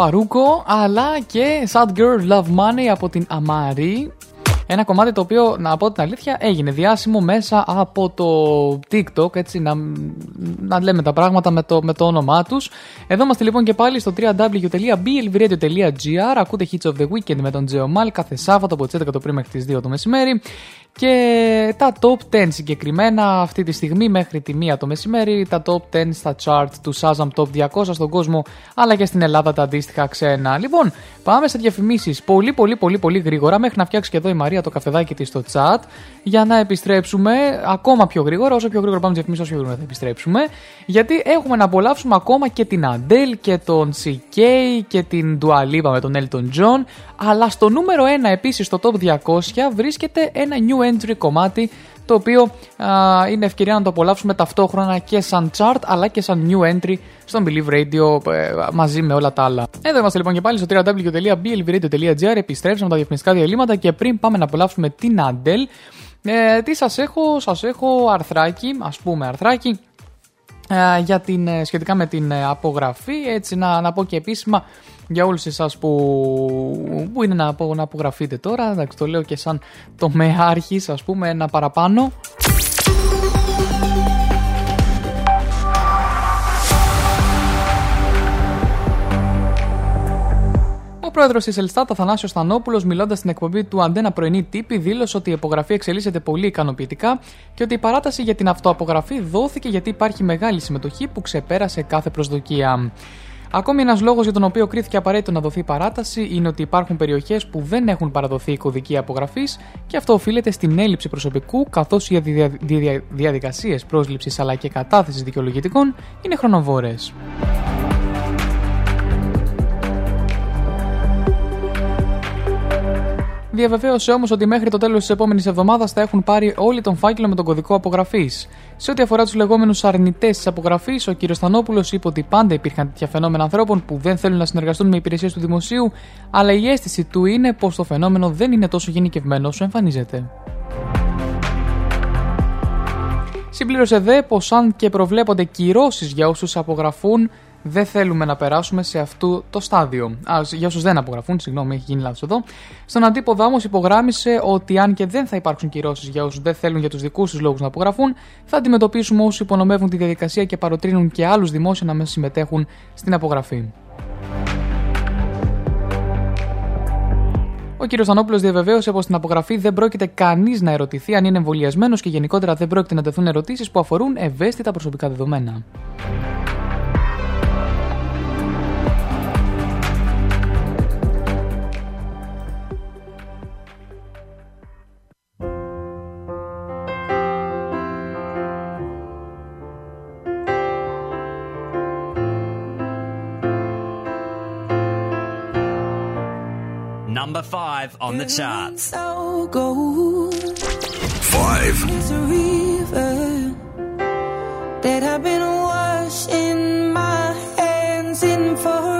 Φαρούκο, αλλά και Sad Girl Love Money από την Αμάρη. Ένα κομμάτι το οποίο, να πω την αλήθεια, έγινε διάσημο μέσα από το TikTok, έτσι, να, να λέμε τα πράγματα με το, με το όνομά τους. Εδώ είμαστε λοιπόν και πάλι στο www.blvradio.gr Ακούτε Hits of the Weekend με τον Τζεωμάλ κάθε Σάββατο από τις 11 το πρωί μέχρι τις 2 το μεσημέρι. Και τα top 10 συγκεκριμένα αυτή τη στιγμή μέχρι τη 1 το μεσημέρι, τα top 10 στα chart του Shazam Top 200 στον κόσμο, αλλά και στην Ελλάδα τα αντίστοιχα ξένα. Λοιπόν, πάμε σε διαφημίσεις πολύ πολύ πολύ πολύ γρήγορα μέχρι να φτιάξει και εδώ η Μαρία το καφεδάκι της στο chat για να επιστρέψουμε ακόμα πιο γρήγορα. Όσο πιο γρήγορα πάμε διαφημίσεις, όσο πιο γρήγορα θα επιστρέψουμε. Γιατί έχουμε να απολαύσουμε ακόμα και την Adele και τον CK και την Dua Lipa με τον Elton John. Αλλά στο νούμερο 1 επίσης στο top 200 βρίσκεται ένα new entry κομμάτι το οποίο α, είναι ευκαιρία να το απολαύσουμε ταυτόχρονα και σαν chart αλλά και σαν new entry στον Believe Radio ε, μαζί με όλα τα άλλα. Εδώ είμαστε λοιπόν και pάλι στο www.blvradio.gr επιστρέψαμε τα διαφημιστικά διαλύματα και πριν πάμε να απολαύσουμε την Adele ε, τι σας έχω, σας έχω αρθράκι, ας πούμε αρθράκι ε, για την, ε, σχετικά με την ε, απογραφή έτσι να, να πω και επίσημα για όλους εσάς που, που είναι να, απο- να απογραφείτε τώρα εντάξει το λέω και σαν τομεάρχης ας πούμε ένα παραπάνω Ο πρόεδρος της Ελστάτ, Αθανάσιος Στανόπουλο, μιλώντας στην εκπομπή του Αντένα Πρωινή Τύπη, δήλωσε ότι η απογραφή εξελίσσεται πολύ ικανοποιητικά και ότι η παράταση για την αυτοαπογραφή δόθηκε γιατί υπάρχει μεγάλη συμμετοχή που ξεπέρασε κάθε προσδοκία. Ακόμη ένας λόγος για τον οποίο κρίθηκε απαραίτητο να δοθεί παράταση είναι ότι υπάρχουν περιοχές που δεν έχουν παραδοθεί κωδικοί απογραφής και αυτό οφείλεται στην έλλειψη προσωπικού, καθώς οι δια- δια- διαδικασίες πρόσληψης αλλά και κατάθεσης δικαιολογητικών είναι χρονοβόρες. Διαβεβαίωσε όμως ότι μέχρι το τέλος της επόμενης εβδομάδας θα έχουν πάρει όλοι τον φάκελο με τον κωδικό απογραφής. Σε ό,τι αφορά τους λεγόμενους αρνητές της απογραφής, ο κ. Στανόπουλο είπε ότι πάντα υπήρχαν τέτοια φαινόμενα ανθρώπων που δεν θέλουν να συνεργαστούν με υπηρεσίες του δημοσίου, αλλά η αίσθηση του είναι πως το φαινόμενο δεν είναι τόσο γενικευμένο όσο εμφανίζεται. Συμπλήρωσε δε πως αν και προβλέπονται κυρώσεις για όσους απογραφούν, δεν θέλουμε να περάσουμε σε αυτό το στάδιο. Α, για όσους δεν απογραφούν, συγγνώμη, έχει γίνει λάθος εδώ. Στον αντίποδα όμως υπογράμμισε ότι αν και δεν θα υπάρξουν κυρώσεις για όσους δεν θέλουν για τους δικούς τους λόγους να απογραφούν, θα αντιμετωπίσουμε όσους υπονομεύουν τη διαδικασία και παροτρύνουν και άλλους δημόσια να μην συμμετέχουν στην απογραφή. Ο κ. Στανόπουλο διαβεβαίωσε πως στην απογραφή δεν πρόκειται κανείς να ερωτηθεί αν είναι εμβολιασμένος και γενικότερα δεν πρόκειται να τεθούν ερωτήσεις που αφορούν ευαίσθητα προσωπικά δεδομένα. Five on the charts. So gold. Five. It's a river that I've been washing my hands in forever.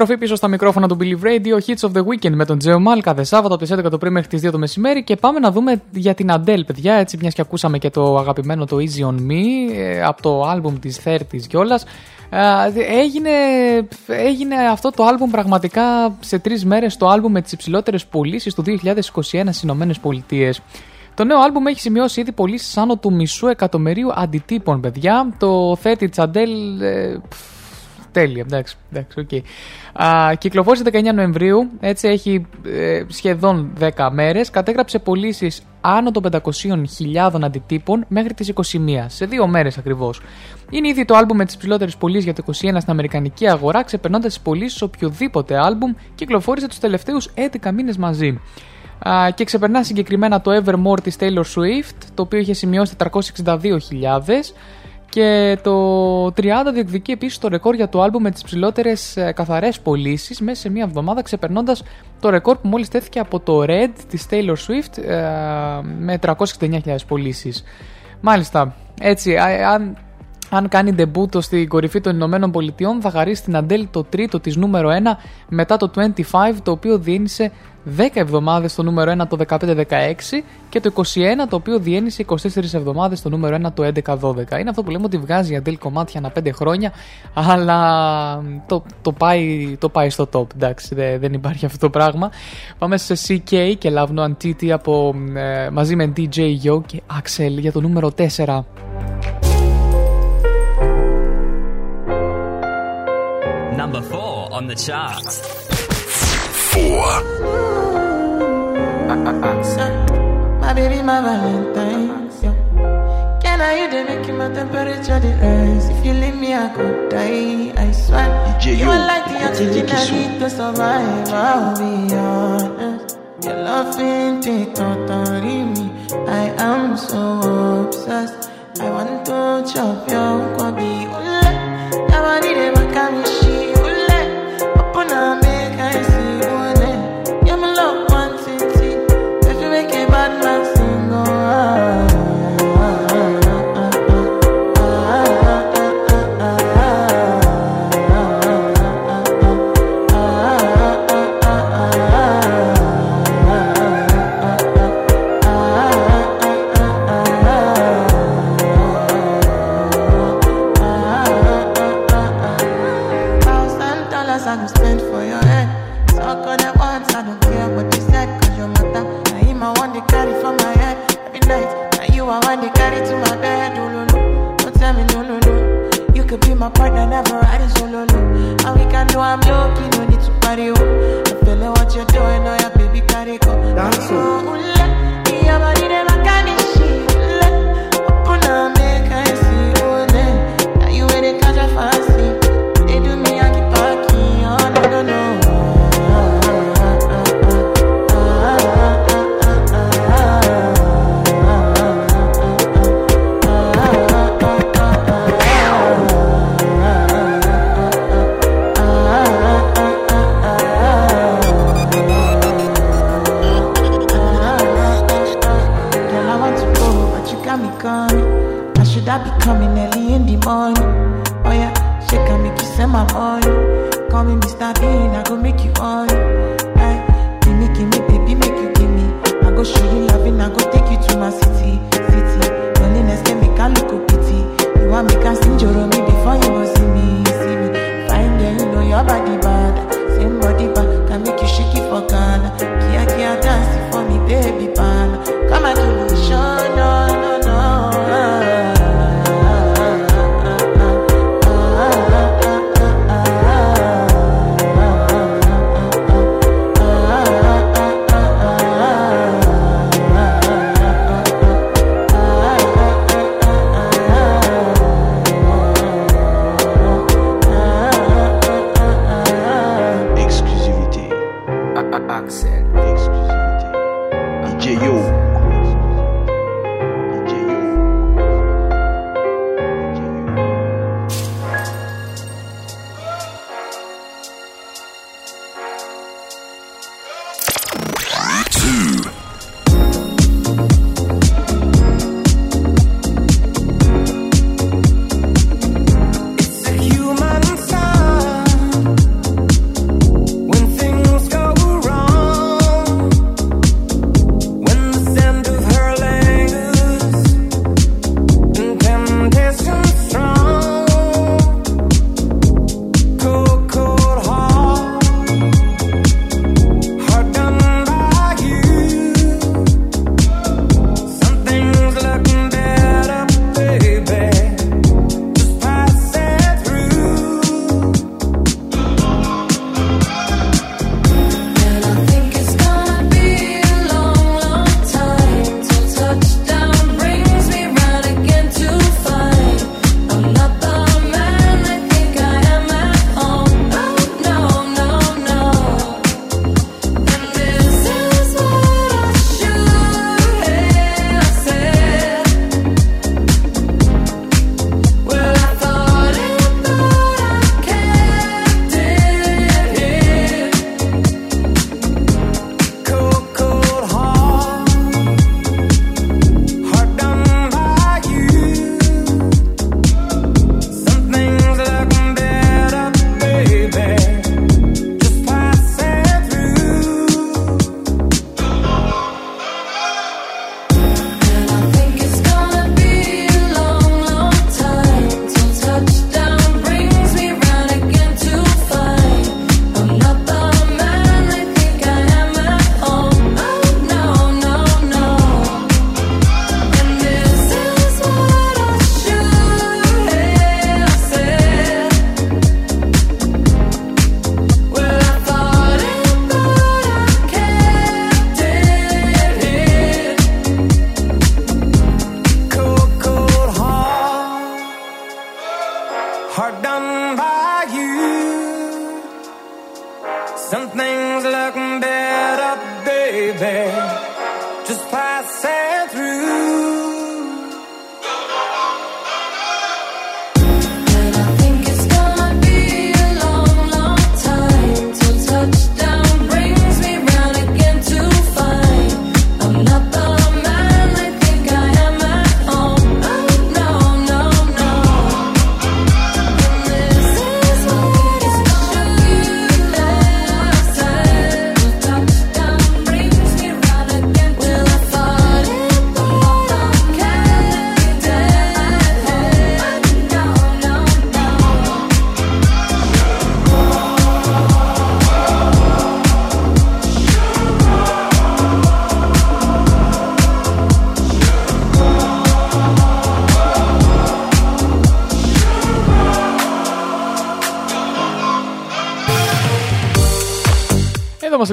Επιστροφή πίσω στα μικρόφωνα του Billy Radio, Hits of the Weekend με τον Τζέο Μάλ κάθε Σάββατο από τις 11 το πρωί μέχρι τις 2 το μεσημέρι. Και πάμε να δούμε για την Αντέλ, παιδιά. Έτσι, μιας και ακούσαμε και το αγαπημένο το Easy on Me ε, από το άλμπουμ της 30 κιόλας. Έγινε, έγινε αυτό το άλμπουμ πραγματικά σε τρεις μέρες το άλμπουμ με τις υψηλότερες πωλήσεις του 2021 στις Ηνωμένες Πολιτείες. Το νέο άλμπουμ έχει σημειώσει ήδη πωλήσεις άνω του μισού εκατομμυρίου αντιτύπων, παιδιά. Το 30 της Αντέλ ε, Τέλεια, εντάξει, εντάξει, οκ. Α, κυκλοφόρησε 19 Νοεμβρίου, έτσι έχει ε, σχεδόν 10 μέρες, κατέγραψε πωλήσεις άνω των 500.000 αντιτύπων μέχρι τις 21, σε δύο μέρες ακριβώς. Είναι ήδη το άλμπουμ με τις ψηλότερες πωλήσεις για το 21 στην Αμερικανική αγορά, ξεπερνώντας τις πωλήσεις οποιοδήποτε άλμπουμ κυκλοφόρησε τους τελευταίους 11 μήνες μαζί. Α, και ξεπερνά συγκεκριμένα το Evermore της Taylor Swift, το οποίο είχε σημειώσει 462.000 και το 30 διεκδικεί επίσης το ρεκόρ για το άλμπουμ με τις ψηλότερες καθαρές πωλήσεις μέσα σε μία εβδομάδα, ξεπερνώντας το ρεκόρ που μόλις τέθηκε από το Red της Taylor Swift ε, με 369.000 πωλήσεις. Μάλιστα, έτσι, α- αν, αν κάνει ντεμπούτο στην κορυφή των Ηνωμένων Πολιτειών, θα χαρίσει την Αντέλ το τρίτο της νούμερο 1 μετά το 25, το οποίο διένυσε 10 εβδομάδες στο νούμερο 1 το 15-16 και το 21 το οποίο διένυσε 24 εβδομάδες στο νούμερο 1 το 11-12. Είναι αυτό που λέμε ότι βγάζει η Αντέλ κομμάτια ανά 5 χρόνια, αλλά το, το, πάει, το πάει στο top, εντάξει, δεν, δεν υπάρχει αυτό το πράγμα. Πάμε σε CK και Love No Antiti από, ε, μαζί με DJ Yo και Axel για το νούμερο 4. On the charts. Four. My baby, my Valentine's. Yo. Can I you the make my temperature the rise? If you leave me, I could die. I swear. DJ you are like the oxygen I need to survive. I'll be honest. Your love ain't it totally me. I am so obsessed. I want to chop your kwabi. Ule, yabadi de makamishi time dollars I don't spend for your head. Talk on at once, I don't care what you said, cause your matter. Now him I want to carry for my head every night. Now you I want to carry to my bed. Oh, no, no. Don't tell me no, no, no. You could be my partner, never riding solo, no. And we can do I'm low key, no need to party, oh. I'm feeling what you're doing, oh yeah, baby, carry go. That's oh. all.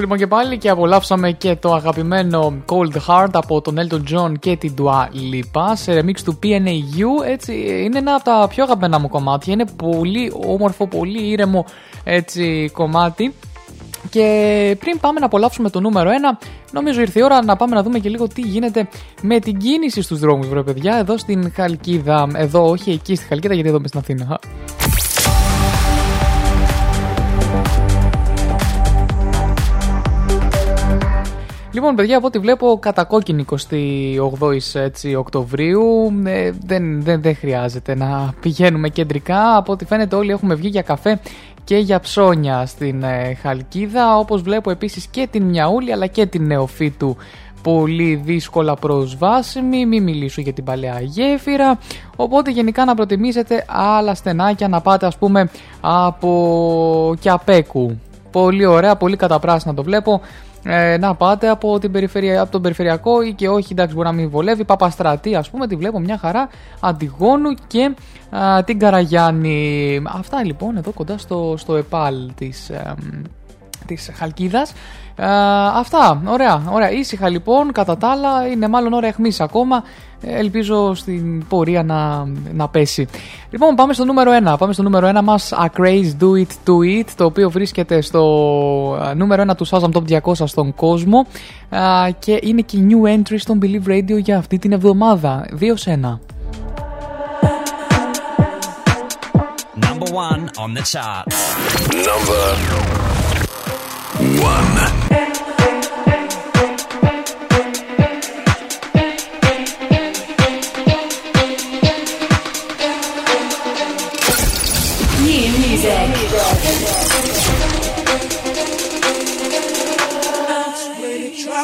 Λοιπόν και πάλι και απολαύσαμε και το αγαπημένο Cold Heart από τον Elton John και την Dua Lipa σε remix του PNAU. Έτσι, είναι ένα από τα πιο αγαπημένα μου κομμάτια. Είναι πολύ όμορφο, πολύ ήρεμο έτσι, κομμάτι. Και πριν πάμε να απολαύσουμε το νούμερο 1, νομίζω ήρθε η ώρα να πάμε να δούμε και λίγο τι γίνεται με την κίνηση στους δρόμους, βρε παιδιά, εδώ στην Χαλκίδα. Εδώ, όχι εκεί στη Χαλκίδα, γιατί εδώ είμαι στην Αθήνα. Λοιπόν, παιδιά, από ό,τι βλέπω, κατακόκκινη 28η έτσι, Οκτωβρίου. Ε, δεν, δεν, δεν χρειάζεται να πηγαίνουμε κεντρικά. Από ό,τι φαίνεται, όλοι έχουμε βγει για καφέ και για ψώνια στην ε, Χαλκίδα. Όπως βλέπω επίσης και την Μιαούλη αλλά και την Νεοφύτου πολύ δύσκολα προσβάσιμη, μην μιλήσω για την παλαιά γέφυρα, οπότε γενικά να προτιμήσετε άλλα στενάκια να πάτε ας πούμε από Κιαπέκου. Πολύ ωραία, πολύ καταπράσινα το βλέπω. Ε, να πάτε από, την περιφερεια, από τον περιφερειακό ή και όχι, εντάξει, μπορεί να μην βολεύει. Παπαστρατή, ας πούμε, τη βλέπω μια χαρά. Αντιγόνου και α, την Καραγιάννη. Αυτά λοιπόν εδώ κοντά στο, στο ΕΠΑΛ της, ε, της Χαλκίδας. Ε, αυτά, ωραία, ωραία. Ήσυχα λοιπόν, κατά τα άλλα, είναι μάλλον ώρα αιχμής ακόμα. Ε, ελπίζω στην πορεία να, να πέσει. Λοιπόν, πάμε στο νούμερο 1. Πάμε στο νούμερο 1 μας, A Craze Do It To It, το οποίο βρίσκεται στο ε, νούμερο 1 του Shazam Top 200 στον κόσμο ε, και είναι και η new entry στον Believe Radio για αυτή την εβδομάδα. 2 σε 1. Number one on the chart. Number one.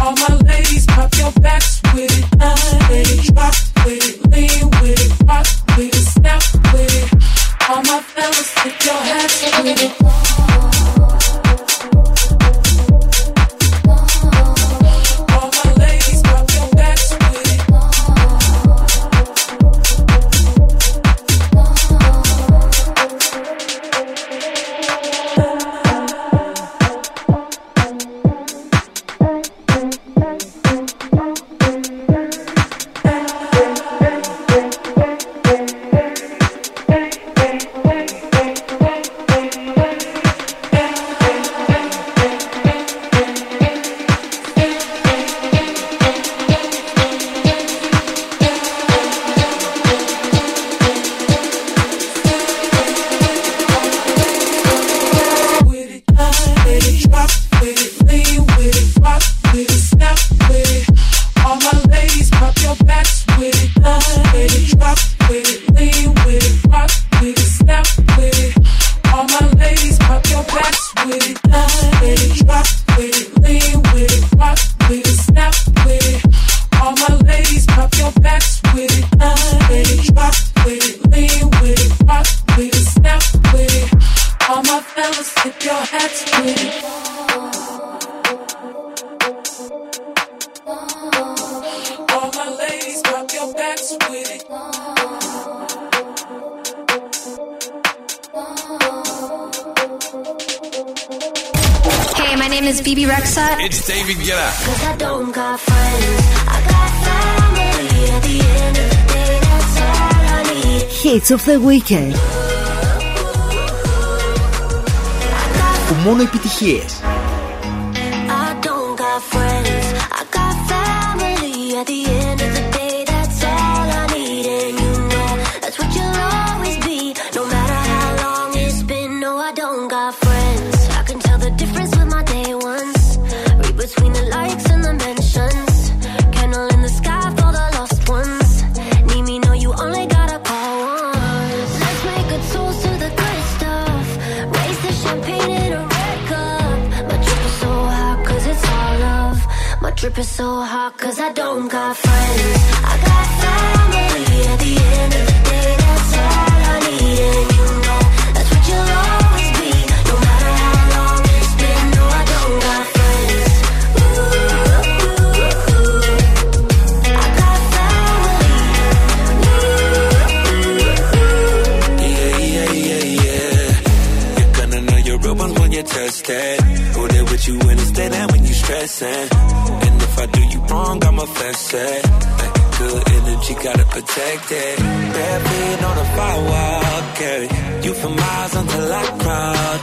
All my ladies, pop your backs with it. With it, drop with it, lean with it, with it, snap with it. All my fellas, your with it. need. Hits of the Weekend. Που μόνο επιτυχίες.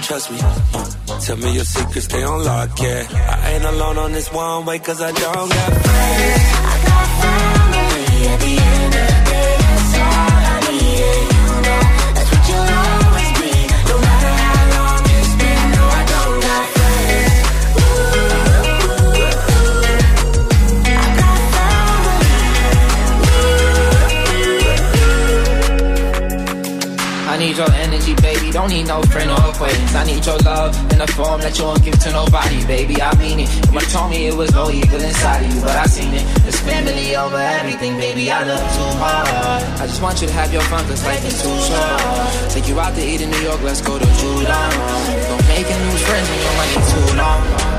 Trust me. Uh, tell me your secrets, stay on lock, yeah. I ain't alone on this one way, cause I don't got friends. family at the end of the day. That's all I you know that's what you'll always be. No matter how long it's been. No, I don't got friends. I got I need your energy, baby. Don't need no I need your love in a form that you won't give to nobody, baby. I mean it. You told me it was no evil inside of you, but I seen it. The family over everything, baby. I love too hard. I just want you to have your fun, cause life is too short. Take you out to eat in New York, let's go to Julon. Don't make new friends when your money too long.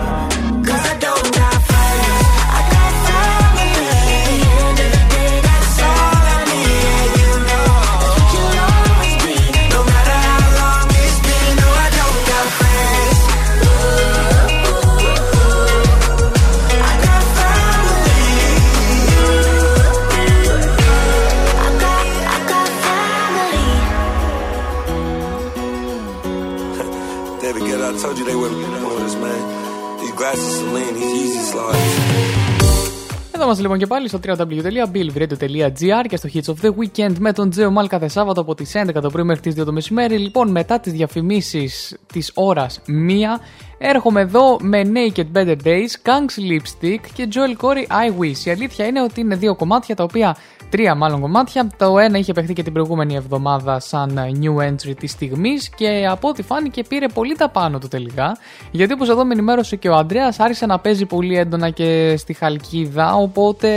Εδώ είμαστε λοιπόν και πάλι στο www.billvradio.gr και στο Hits of the Weekend με τον Τζέο Μάλ κάθε Σάββατο από τις 11 το πρωί μέχρι τις 2 το μεσημέρι. Λοιπόν, μετά τις διαφημίσεις της ώρας 1, έρχομαι εδώ με Naked Better Days, Kangs Lipstick και Joel Corey I Wish. Η αλήθεια είναι ότι είναι δύο κομμάτια τα οποία Τρία μάλλον κομμάτια. Το ένα είχε παιχτεί και την προηγούμενη εβδομάδα σαν new entry της στιγμής και από ό,τι φάνηκε πήρε πολύ τα πάνω του τελικά. Γιατί όπως εδώ με ενημέρωσε και ο Αντρέα, άρχισε να παίζει πολύ έντονα και στη Χαλκίδα. Οπότε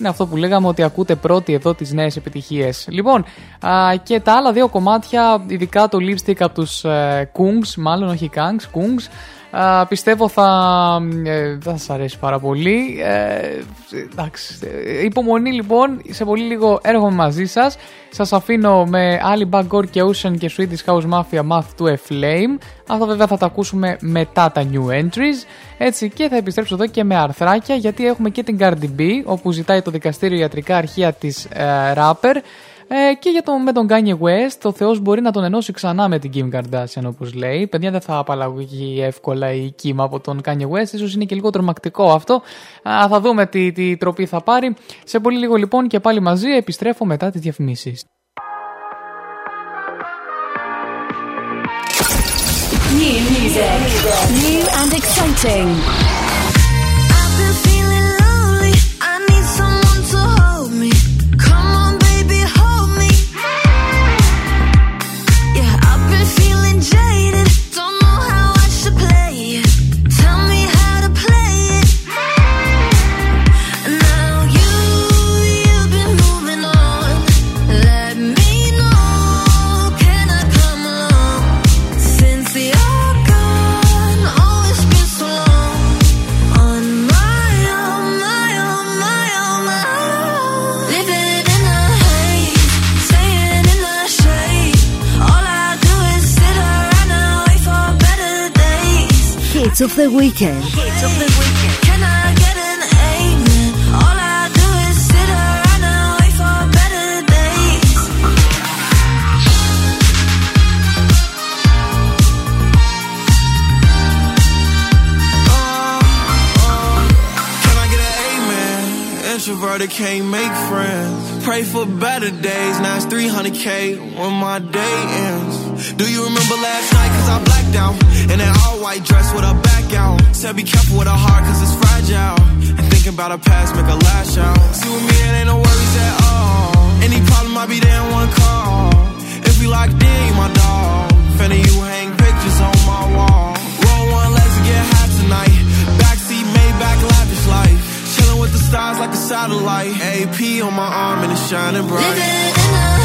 είναι αυτό που λέγαμε ότι ακούτε πρώτοι εδώ τις νέες επιτυχίες. Λοιπόν, α, και τα άλλα δύο κομμάτια, ειδικά το lipstick από τους ε, Kungs, μάλλον όχι Kangs, Kungs. Α, πιστεύω θα, ε, θα σας αρέσει πάρα πολύ. Ε, εντάξει. Ε, Υπομονή λοιπόν, σε πολύ λίγο έρχομαι μαζί σας. Σας αφήνω με Ali Bangor και Ocean και Swedish House Mafia Math to a Flame. Αυτό βέβαια θα τα ακούσουμε μετά τα new entries. Έτσι και θα επιστρέψω εδώ και με αρθράκια γιατί έχουμε και την Cardi B όπου ζητάει το δικαστήριο ιατρικά αρχεία της ε, rapper. Ε, και για τον, με τον Kanye West, ο Θεός μπορεί να τον ενώσει ξανά με την Kim Kardashian όπως λέει. Παιδιά δεν θα απαλλαγωγεί εύκολα η Kim από τον Kanye West, ίσως είναι και λίγο τρομακτικό αυτό. Α, θα δούμε τι, τι τροπή θα πάρει. Σε πολύ λίγο λοιπόν και πάλι μαζί επιστρέφω μετά τις διαφημίσεις. New music. New and exciting. Hits of the weekend. Hits of the weekend. Can I get an amen? All I do is sit around and wait for better days. Can I get an amen? Introverted can't make friends. Pray for better days. Now it's 300k when my day ends. Do you remember last night? Cause I out. In that all white dress with a back out. Said be careful with her heart cause it's fragile. And thinking about her past make her lash out. See with me, it ain't no worries at all. Any problem, I'll be there in one call. If we locked in, you my dog. Finna you hang pictures on my wall. Roll one, let's get high tonight. Backseat Maybach, lavish life. Chilling with the stars like a satellite. AP on my arm and it's shining bright. Living in the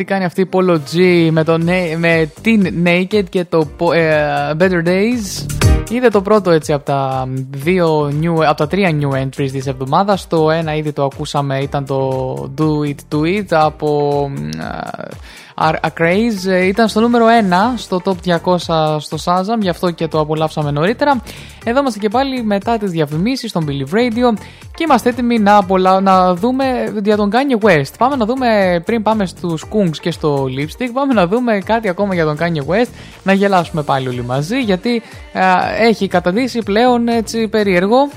τι κάνει αυτή η Polo G με, το, Na- με την Naked και το Po- ε, Better Days. Είδε το πρώτο έτσι από τα, δύο new, από τα τρία new entries της εβδομάδας. Το ένα ήδη το ακούσαμε ήταν το Do It Do It από, μ, α, A, A Craze ε, ήταν στο νούμερο 1 στο top 200 στο Shazam, γι' αυτό και το απολαύσαμε νωρίτερα. Εδώ είμαστε και πάλι μετά τις διαφημίσεις στον Believe Radio και είμαστε έτοιμοι να, απολα... να δούμε για τον Kanye West. Πάμε να δούμε, πριν πάμε στους Kungs και στο Lipstick, πάμε να δούμε κάτι ακόμα για τον Kanye West, να γελάσουμε πάλι όλοι μαζί, γιατί ε, έχει καταδύσει πλέον έτσι περίεργο.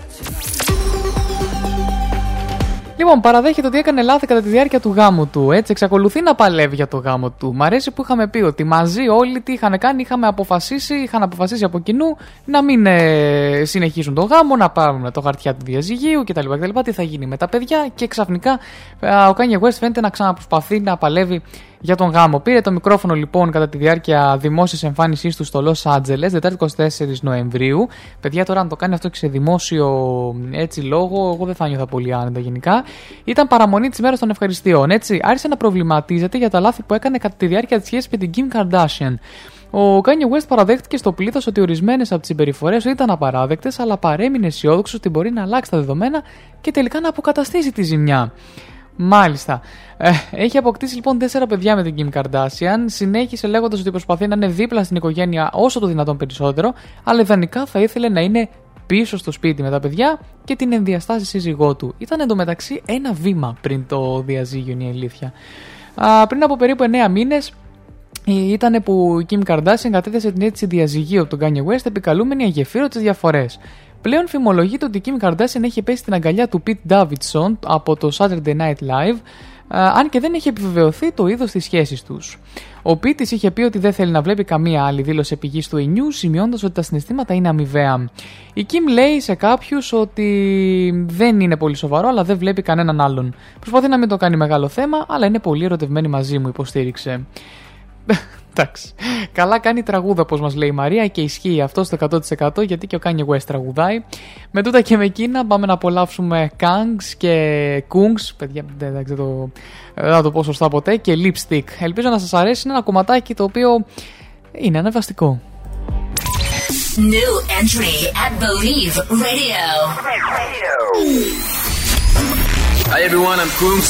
Λοιπόν, παραδέχεται ότι έκανε λάθη κατά τη διάρκεια του γάμου του. Έτσι, εξακολουθεί να παλεύει για το γάμο του. Μ' αρέσει που είχαμε πει ότι μαζί όλοι τι είχαν κάνει, είχαμε αποφασίσει, είχαν αποφασίσει από κοινού να μην ε, συνεχίσουν το γάμο, να πάρουν το χαρτιά του διαζυγίου κτλ, κτλ. Τι θα γίνει με τα παιδιά και ξαφνικά ε, ο Kanye West φαίνεται να ξαναπροσπαθεί να παλεύει για τον γάμο. Πήρε το μικρόφωνο λοιπόν κατά τη διάρκεια δημόσιας εμφάνισής του στο Los Angeles, Δετάρτη 24 Νοεμβρίου. Παιδιά, τώρα αν το κάνει αυτό και σε δημόσιο έτσι λόγο, εγώ δεν θα νιώθω πολύ άνετα γενικά. Ήταν παραμονή της μέρας των ευχαριστειών. Έτσι, άρχισε να προβληματίζεται για τα λάθη που έκανε κατά τη διάρκεια της σχέσης με την Kim Kardashian. Ο Kanye West παραδέχτηκε στο πλήθος ότι ορισμένες από τις συμπεριφορές του ήταν απαράδεκτες, αλλά παρέμεινε αισιόδοξος ότι μπορεί να αλλάξει τα δεδομένα και τελικά να αποκαταστήσει τη ζημιά. Μάλιστα. Ε, έχει αποκτήσει λοιπόν τέσσερα παιδιά με την Kim Kardashian. Συνέχισε λέγοντας ότι προσπαθεί να είναι δίπλα στην οικογένεια όσο το δυνατόν περισσότερο, αλλά ιδανικά θα ήθελε να είναι πίσω στο σπίτι με τα παιδιά και την ενδιαστάσει σύζυγό του. Ήταν εντωμεταξύ ένα βήμα πριν το διαζύγιο, είναι η αλήθεια. Α, πριν από περίπου 9 μήνες, ήταν που η Kim Kardashian κατέθεσε την αίτηση διαζυγίου από τον Kanye West επικαλούμενη αγεφύρωτε διαφορές. Πλέον φημολογείται ότι η Kim Kardashian έχει πέσει στην αγκαλιά του Pete Davidson από το Saturday Night Live, αν και δεν έχει επιβεβαιωθεί το είδος της σχέσης τους. Ο Πίτης είχε πει ότι δεν θέλει να βλέπει καμία άλλη δήλωση πηγή του Ενιού, σημειώνοντας ότι τα συναισθήματα είναι αμοιβαία. Η Kim λέει σε κάποιους ότι δεν είναι πολύ σοβαρό, αλλά δεν βλέπει κανέναν άλλον. Προσπαθεί να μην το κάνει μεγάλο θέμα, αλλά είναι πολύ ερωτευμένη μαζί μου, υποστήριξε. Εντάξει. Καλά κάνει η τραγούδα, όπως μας λέει η Μαρία, και ισχύει αυτό στο 100% γιατί και ο Kanye West τραγουδάει. Με τούτα και με εκείνα πάμε να απολαύσουμε Kangs και Kungs. Παιδιά, δεν ξέρω το, δεν θα το πω σωστά ποτέ. Και Lipstick. Ελπίζω να σας αρέσει. Είναι ένα κομματάκι το οποίο είναι ανεβαστικό. New entry at Believe Radio. Hi everyone, I'm Kungs.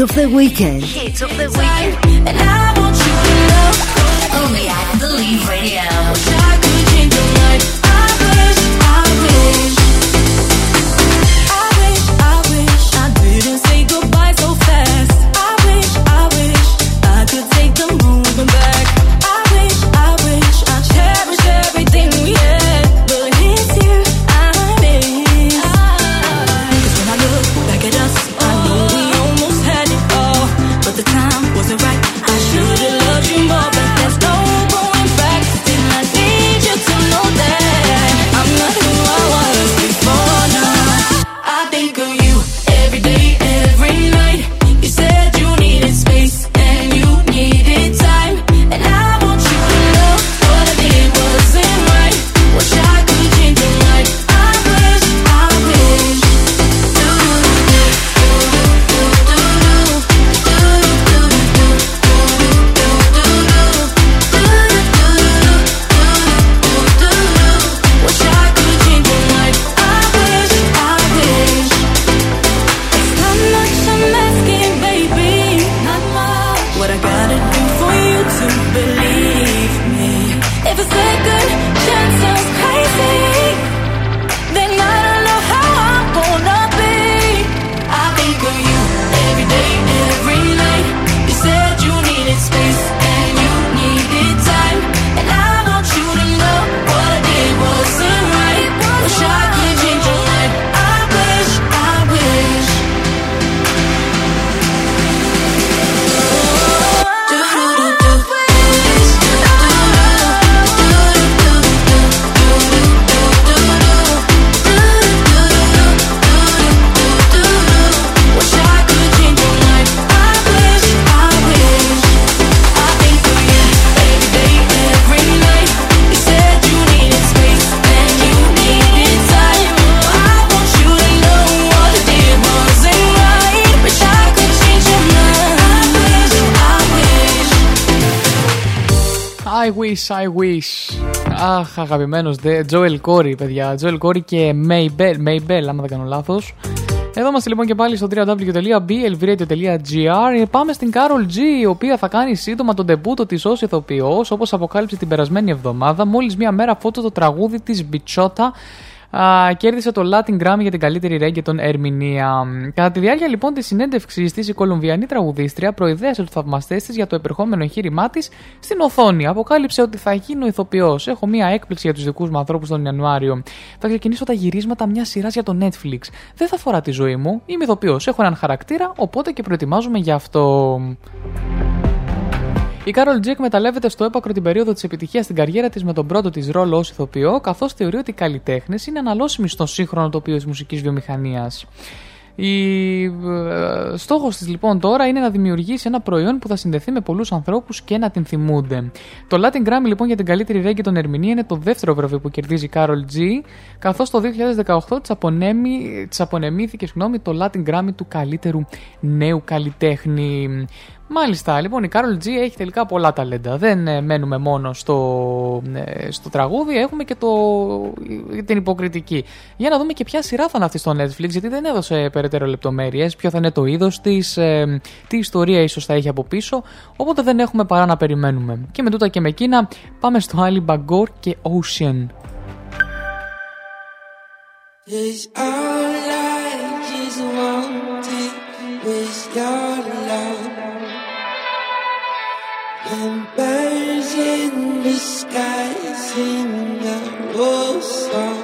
Of the weekend. Hits of I wish, I wish. Αχ, αγαπημένος δε. Joel Corey, παιδιά. Joel Corey και Maybell, Maybell, άμα δεν κάνω λάθος. Εδώ είμαστε λοιπόν και πάλι στο www.blvradio.gr. Πάμε στην Carol G, η οποία θα κάνει σύντομα τον τεμπούτο της ως ηθοποιός, όπως αποκάλυψε την περασμένη εβδομάδα. Μόλις μία μέρα φώτο το τραγούδι της Μπιτσότα Α, κέρδισε το Latin Grammy για την καλύτερη reggaeton ερμηνεία. Κατά τη διάρκεια λοιπόν της συνέντευξή της, η Κολομβιανή τραγουδίστρια προειδέασε τους θαυμαστές της για το επερχόμενο εγχείρημά της στην οθόνη. Αποκάλυψε ότι θα γίνω ηθοποιός. Έχω μία έκπληξη για τους δικούς μου ανθρώπους τον Ιανουάριο. Θα ξεκινήσω τα γυρίσματα μιας σειράς για το Netflix. Δεν θα αφορά τη ζωή μου. Είμαι ηθοποιός. Έχω έναν χαρακτήρα, οπότε και προετοιμάζομαι για αυτό. Η Carol G εκμεταλλεύεται στο έπακρο την περίοδο της επιτυχίας στην καριέρα της με τον πρώτο της ρόλο ως ηθοποιό, καθώς θεωρεί ότι οι καλλιτέχνες είναι αναλώσιμοι στο σύγχρονο τοπίο της μουσικής βιομηχανίας. Η ε, στόχος της λοιπόν τώρα είναι να δημιουργήσει ένα προϊόν που θα συνδεθεί με πολλούς ανθρώπους και να την θυμούνται. Το Latin Grammy λοιπόν για την καλύτερη reggae των ερμηνεία είναι το δεύτερο βραβείο που κερδίζει η Carol G, καθώς το 2018 της, απονέμει, της απονεμήθηκε συγγνώμη, το Latin Grammy του καλύτερου νέου καλλιτέχνη. Μάλιστα, λοιπόν, η Carol G έχει τελικά πολλά ταλέντα. Δεν ε, μένουμε μόνο στο, ε, στο τραγούδι, έχουμε και το, ε, την υποκριτική. Για να δούμε και ποια σειρά θα είναι αυτή στο Netflix, γιατί δεν έδωσε περαιτέρω λεπτομέρειες, ποιο θα είναι το είδος της, τι ιστορία ίσως θα έχει από πίσω. Οπότε δεν έχουμε παρά να περιμένουμε. Και με τούτα και με εκείνα, πάμε στο Ali Bagor και Ocean. Cause all I just disguising the whole song.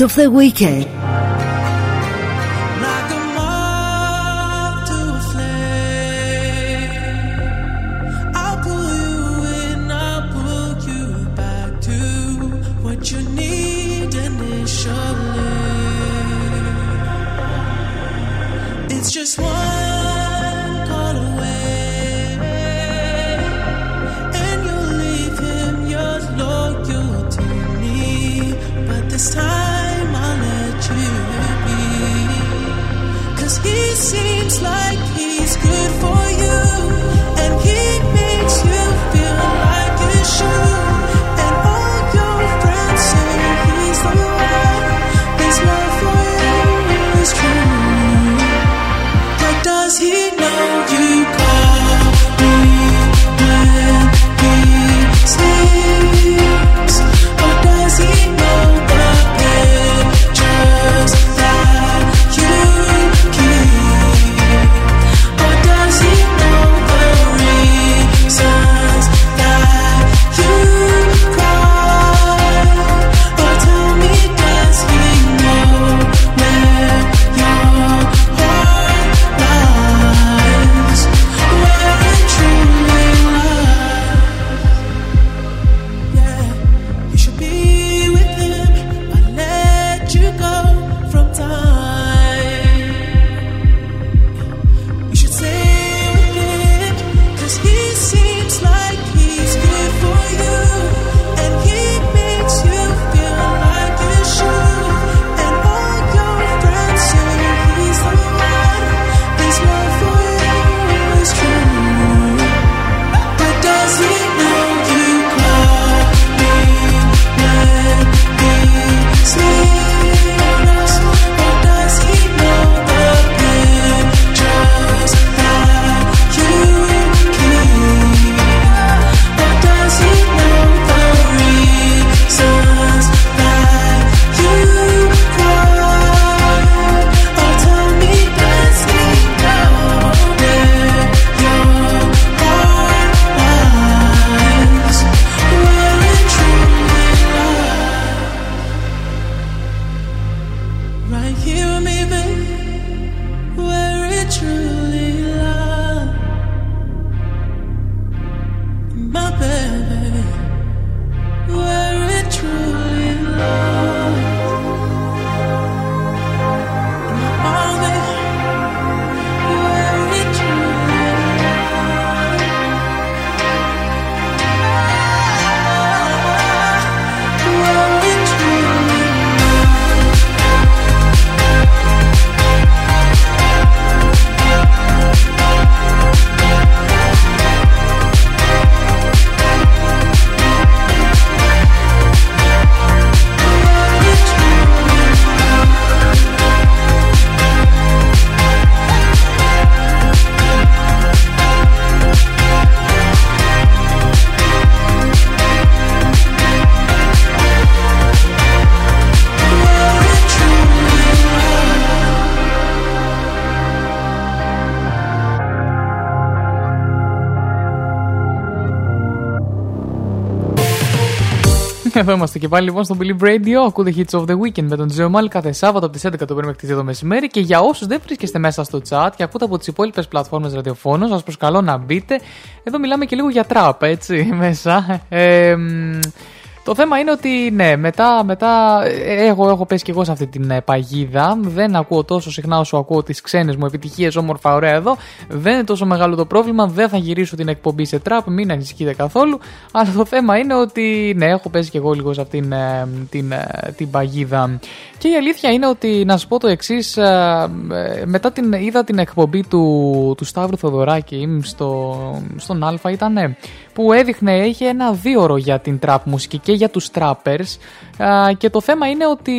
Of the Weekend. Εδώ είμαστε και πάλι λοιπόν στο Believe Radio. Ακούτε Hits of the Weekend με τον Τζεωμάλ κάθε Σάββατο από τις 11 το πρωί μέχρι τις 2 το μεσημέρι. Και για όσους δεν βρίσκεστε μέσα στο chat και ακούτε από τις υπόλοιπες πλατφόρμες ραδιοφώνου, σας προσκαλώ να μπείτε. Εδώ μιλάμε και λίγο για τραπ, έτσι, μέσα. Ε, μ, το θέμα είναι ότι ναι, μετά, μετά ε, εγώ έχω πέσει και εγώ σε αυτή την ε, παγίδα. Δεν ακούω τόσο συχνά όσο ακούω τις ξένες μου επιτυχίες, όμορφα, ωραία εδώ. Δεν είναι τόσο μεγάλο το πρόβλημα. Δεν θα γυρίσω την εκπομπή σε τραπ, μην ανησυχείτε καθόλου. Αλλά το θέμα είναι ότι ναι, έχω πέσει και εγώ λίγο σε αυτήν ε, την, ε, την παγίδα. Και η αλήθεια είναι ότι να σα πω το εξής. μετά την, είδα την εκπομπή του, του Σταύρου Θοδωράκη στο, στον Α, ήταν που έδειχνε, είχε ένα δίωρο για την trap μουσική και για τους trappers Α, και το θέμα είναι ότι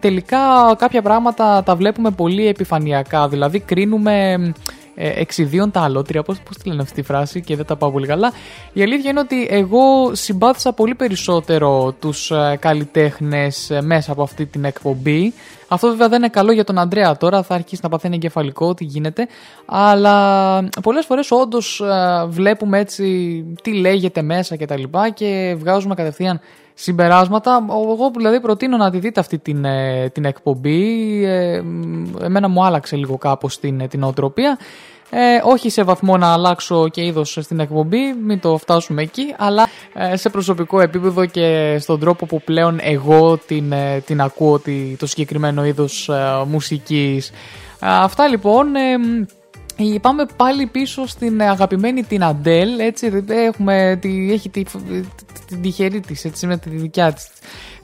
τελικά κάποια πράγματα τα βλέπουμε πολύ επιφανειακά, δηλαδή κρίνουμε ε, εξιδίων τα αλότρια, πώς, πώς τη λένε αυτή τη φράση και δεν τα πάω πολύ καλά. Η αλήθεια είναι ότι εγώ συμπάθησα πολύ περισσότερο τους ε, καλλιτέχνες ε, μέσα από αυτή την εκπομπή. Αυτό βέβαια δεν είναι καλό για τον Αντρέα τώρα, θα αρχίσει να παθαίνει εγκεφαλικό, τι γίνεται. Αλλά πολλές φορές όντως ε, βλέπουμε έτσι τι λέγεται μέσα και τα λοιπά και βγάζουμε κατευθείαν συμπεράσματα. Εγώ δηλαδή προτείνω να τη δείτε αυτή την, ε, την εκπομπή. Ε, εμένα μου άλλαξε λίγο κάπως την, την οτροπία. Ε, όχι σε βαθμό να αλλάξω και είδος στην εκπομπή, μην το φτάσουμε εκεί, αλλά ε, σε προσωπικό επίπεδο και στον τρόπο που πλέον εγώ την, ε, την ακούω τη, το συγκεκριμένο είδος ε, μουσικής. αυτά λοιπόν... Ε, Πάμε πάλι πίσω στην αγαπημένη την Αντέλ, έτσι, έχουμε, τη, έχει τη, την τυχερή της, έτσι, με τη δικιά της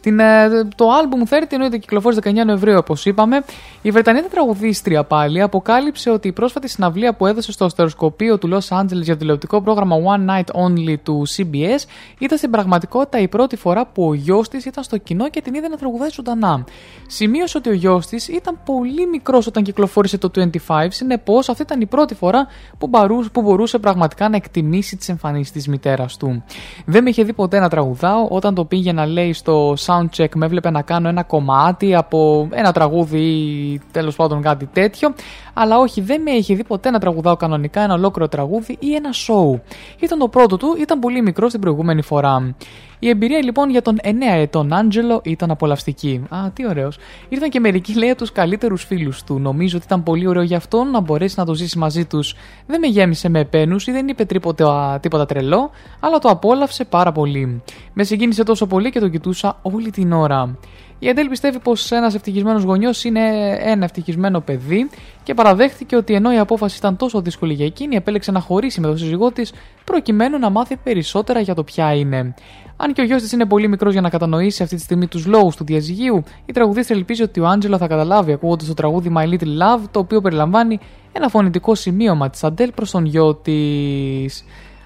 την, ε, το album 30 εννοείται κυκλοφόρησε 19 Νοεμβρίου όπως είπαμε. Η Βρετανίδα τραγουδίστρια πάλι αποκάλυψε ότι η πρόσφατη συναυλία που έδωσε στο αστεροσκοπείο του Los Angeles για το τηλεοπτικό πρόγραμμα One Night Only του CBS ήταν στην πραγματικότητα η πρώτη φορά που ο γιος της ήταν στο κοινό και την είδε να τραγουδάει ζωντανά. Σημείωσε ότι ο γιος της ήταν πολύ μικρός όταν κυκλοφόρησε το 25, συνεπώς αυτή ήταν η πρώτη φορά που, μπορούσε, που μπορούσε πραγματικά να εκτιμήσει τις εμφανίσεις της μητέρας του. Δεν με είχε δει ποτέ να τραγουδάω όταν το πήγαινα λέει στο soundcheck με έβλεπε να κάνω ένα κομμάτι από ένα τραγούδι ή τέλος πάντων κάτι τέτοιο. Αλλά όχι, δεν με είχε δει ποτέ να τραγουδάω κανονικά ένα ολόκληρο τραγούδι ή ένα show. Ήταν το πρώτο του, ήταν πολύ μικρό την προηγούμενη φορά. Η εμπειρία λοιπόν για τον 9 ετών Άντζελο ήταν απολαυστική. Α, τι ωραίος. Ήρθαν και μερικοί λέει από τους καλύτερους φίλους του. Νομίζω ότι ήταν πολύ ωραίο για αυτόν να μπορέσει να το ζήσει μαζί τους. Δεν με γέμισε με επένους ή δεν είπε τίποτα, τίποτα τρελό, αλλά το απόλαυσε πάρα πολύ. Με συγκίνησε τόσο πολύ και το κοιτούσα όλη την ώρα. Η Αντέλ πιστεύει πως ένας ευτυχισμένος γονιός είναι ένα ευτυχισμένο παιδί και παραδέχτηκε ότι ενώ η απόφαση ήταν τόσο δύσκολη για εκείνη, επέλεξε να χωρίσει με τον σύζυγό της προκειμένου να μάθει περισσότερα για το ποια είναι. Αν και ο γιος της είναι πολύ μικρός για να κατανοήσει αυτή τη στιγμή τους λόγους του διαζυγίου, η τραγουδίστρια ελπίζει ότι ο Άντζελο θα καταλάβει ακούγοντας το τραγούδι My Little Love, το οποίο περιλαμβάνει ένα φωνητικό σημείωμα της Αντέλ προς τον γιο της.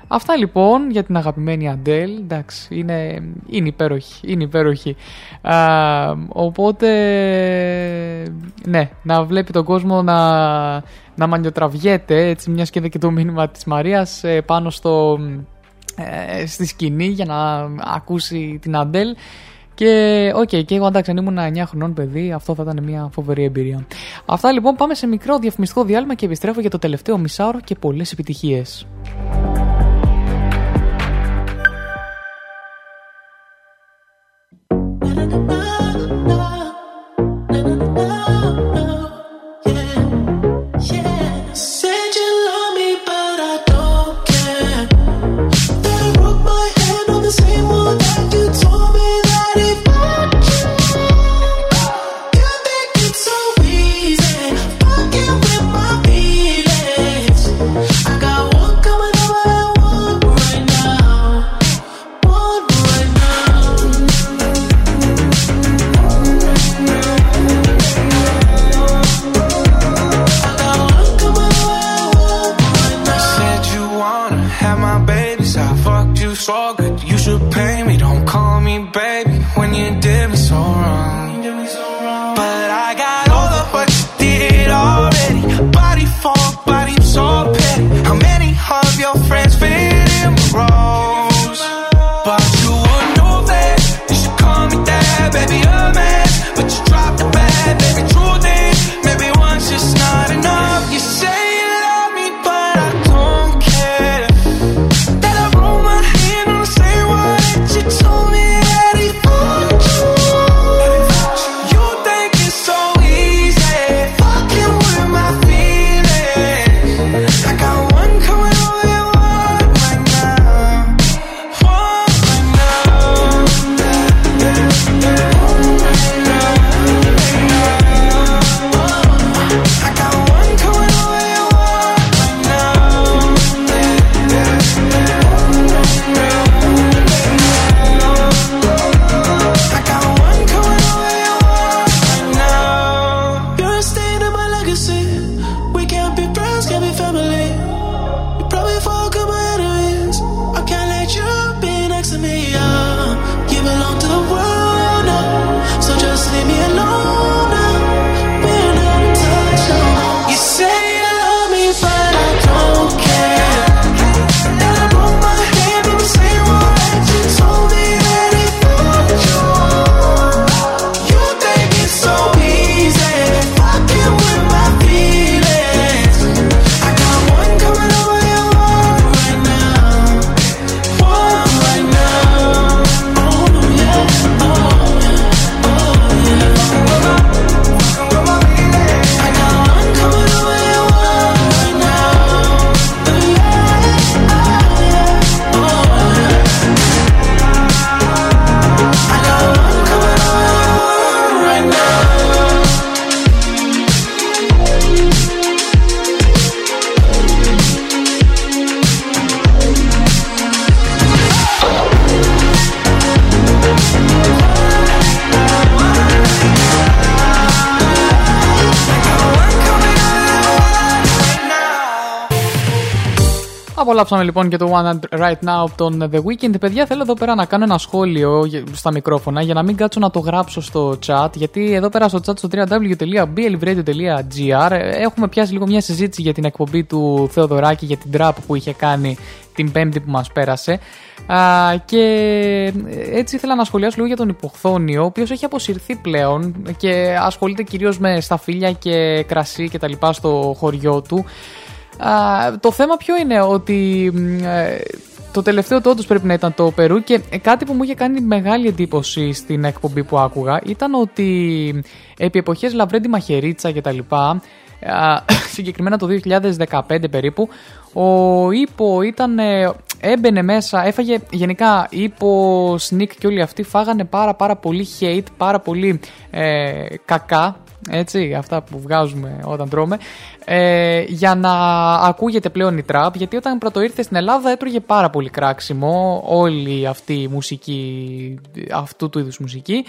Αυτά λοιπόν για την αγαπημένη Αντέλ. Εντάξει, είναι, είναι υπέροχη. Είναι υπέροχη. Α, οπότε, ναι, να βλέπει τον κόσμο να, να μαλλιοτραβιέται, έτσι, μιας και είδε και το μήνυμα της Μαρίας ε, πάνω στο, ε, στη σκηνή για να ακούσει την Αντέλ. Και OK, okay, και εγώ εντάξει, αν ήμουν 9 χρονών παιδί, αυτό θα ήταν μια φοβερή εμπειρία. Αυτά λοιπόν, πάμε σε μικρό διαφημιστικό διάλειμμα και επιστρέφω για το τελευταίο μισάωρο και πολλές επιτυχίες. Απολαύσαμε λοιπόν και το One Right Now από τον The Weeknd. Παιδιά, θέλω εδώ πέρα να κάνω ένα σχόλιο για- στα μικρόφωνα για να μην κάτσω να το γράψω στο chat. Γιατί εδώ πέρα στο chat στο www.blvradio.gr έχουμε πιάσει λίγο μια συζήτηση για την εκπομπή του Θεοδωράκη για την trap που είχε κάνει την Πέμπτη που μας πέρασε. Α, και έτσι ήθελα να σχολιάσω λίγο για τον Υποχθόνιο, ο οποίος έχει αποσυρθεί πλέον και ασχολείται κυρίως με σταφύλια και κρασί και τα λοιπά στο χωριό του. Α, το θέμα ποιο είναι ότι μ, ε, το τελευταίο του όντως πρέπει να ήταν το Περού και κάτι που μου είχε κάνει μεγάλη εντύπωση στην εκπομπή που άκουγα ήταν ότι επί εποχές Λαβρέντι Μαχαιρίτσα και τα λοιπά α, συγκεκριμένα το 2015 περίπου ο Ήπο ήταν ε, έμπαινε μέσα, έφαγε γενικά Ήπο, Σνικ και όλοι αυτοί φάγανε πάρα πάρα πολύ hate, πάρα πολύ ε, κακά έτσι, αυτά που βγάζουμε όταν τρώμε, ε, για να ακούγεται πλέον η τραπ, γιατί όταν πρώτο ήρθε στην Ελλάδα έτρωγε πάρα πολύ κράξιμο όλη αυτή η μουσική, αυτού του είδους μουσική.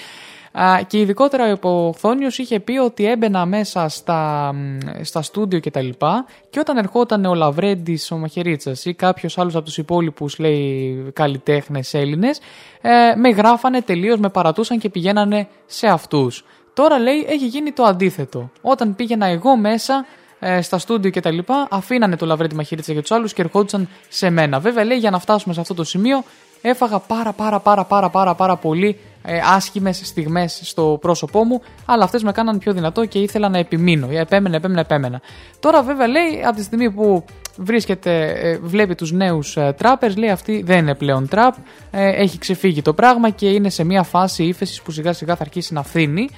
Α, και ειδικότερα ο Υποχθόνιος είχε πει ότι έμπαινα μέσα στα, μ, στα στούντιο και τα λοιπά και όταν ερχόταν ο Λαβρέντης, ο Μαχαιρίτσας ή κάποιος άλλος από τους υπόλοιπους λέει καλλιτέχνες Έλληνες ε, με γράφανε τελείως, με παρατούσαν και πηγαίνανε σε αυτούς. Τώρα λέει έχει γίνει το αντίθετο. Όταν πήγαινα εγώ μέσα ε, στα στούντιο και τα λοιπά, αφήνανε το Λαβρέντι Μαχαιρίτσα για τους άλλους και ερχόντουσαν σε μένα. Βέβαια λέει για να φτάσουμε σε αυτό το σημείο έφαγα πάρα πάρα πάρα πάρα πάρα πάρα πολύ ε, άσχημες στιγμές στο πρόσωπό μου αλλά αυτές με κάναν πιο δυνατό και ήθελα να επιμείνω. Ε, Επέμενα, επέμενα, επέμενα. Τώρα βέβαια λέει από τη στιγμή που βρίσκεται, ε, βλέπει τους νέους ε, trappers, λέει αυτή δεν είναι πλέον trap, ε, έχει ξεφύγει το πράγμα και είναι σε μια φάση ύφεσης που σιγά σιγά θα αρχίσει να φθήνει.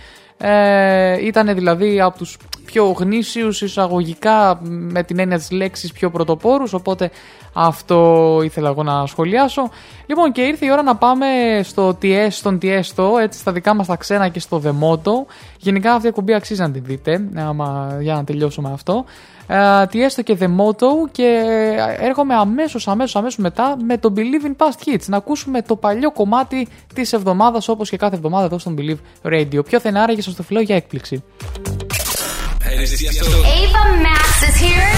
Ε, ήταν δηλαδή από τους πιο γνήσιους εισαγωγικά με την έννοια της λέξης πιο πρωτοπόρους οπότε αυτό ήθελα εγώ να σχολιάσω. Λοιπόν και ήρθε η ώρα να πάμε στο TS, στον Tiesto έτσι στα δικά μας τα ξένα και στο The Moto γενικά αυτή η εκπομπή αξίζει να την δείτε άμα, για να τελειώσω με αυτό ε, Tiesto και The Moto και έρχομαι αμέσως αμέσως αμέσως μετά με το Believe in Past Hits να ακούσουμε το παλιό κομμάτι της εβδομάδας όπως και κάθε εβδομάδα εδώ στον Believe Radio ποιο θα είναι άραγε σας το φιλώ για έκπληξη Hey, this is Tiesto. Ava Max is here.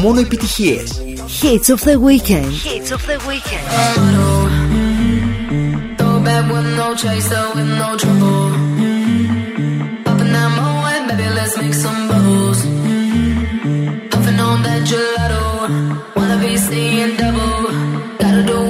Μόνο επιτυχίες. Hits of the weekend. Hits of the weekend. Throw back with no chaser, with no trouble. Make some bubbles. Puffing on that gelato, wanna be seeing double. Gotta do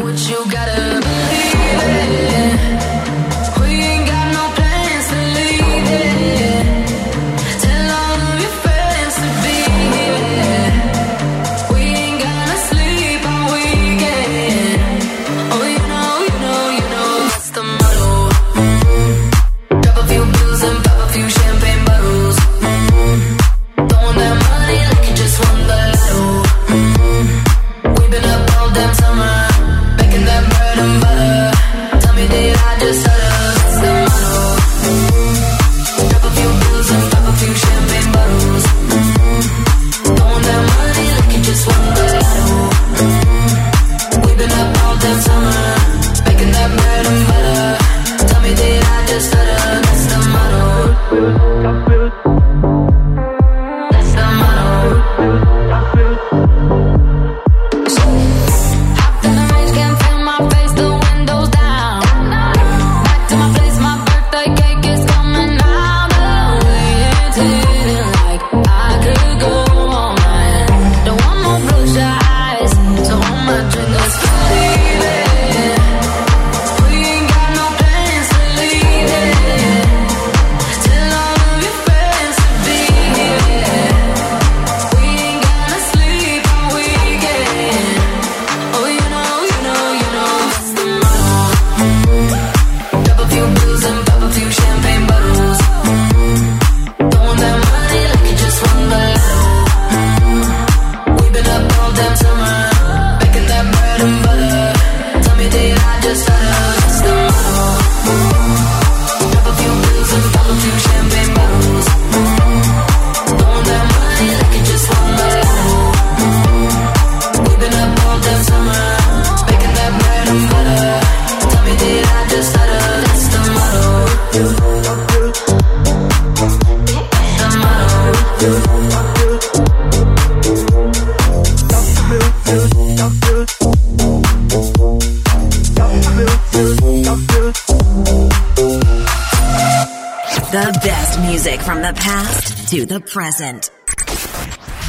The best music from the past to the present.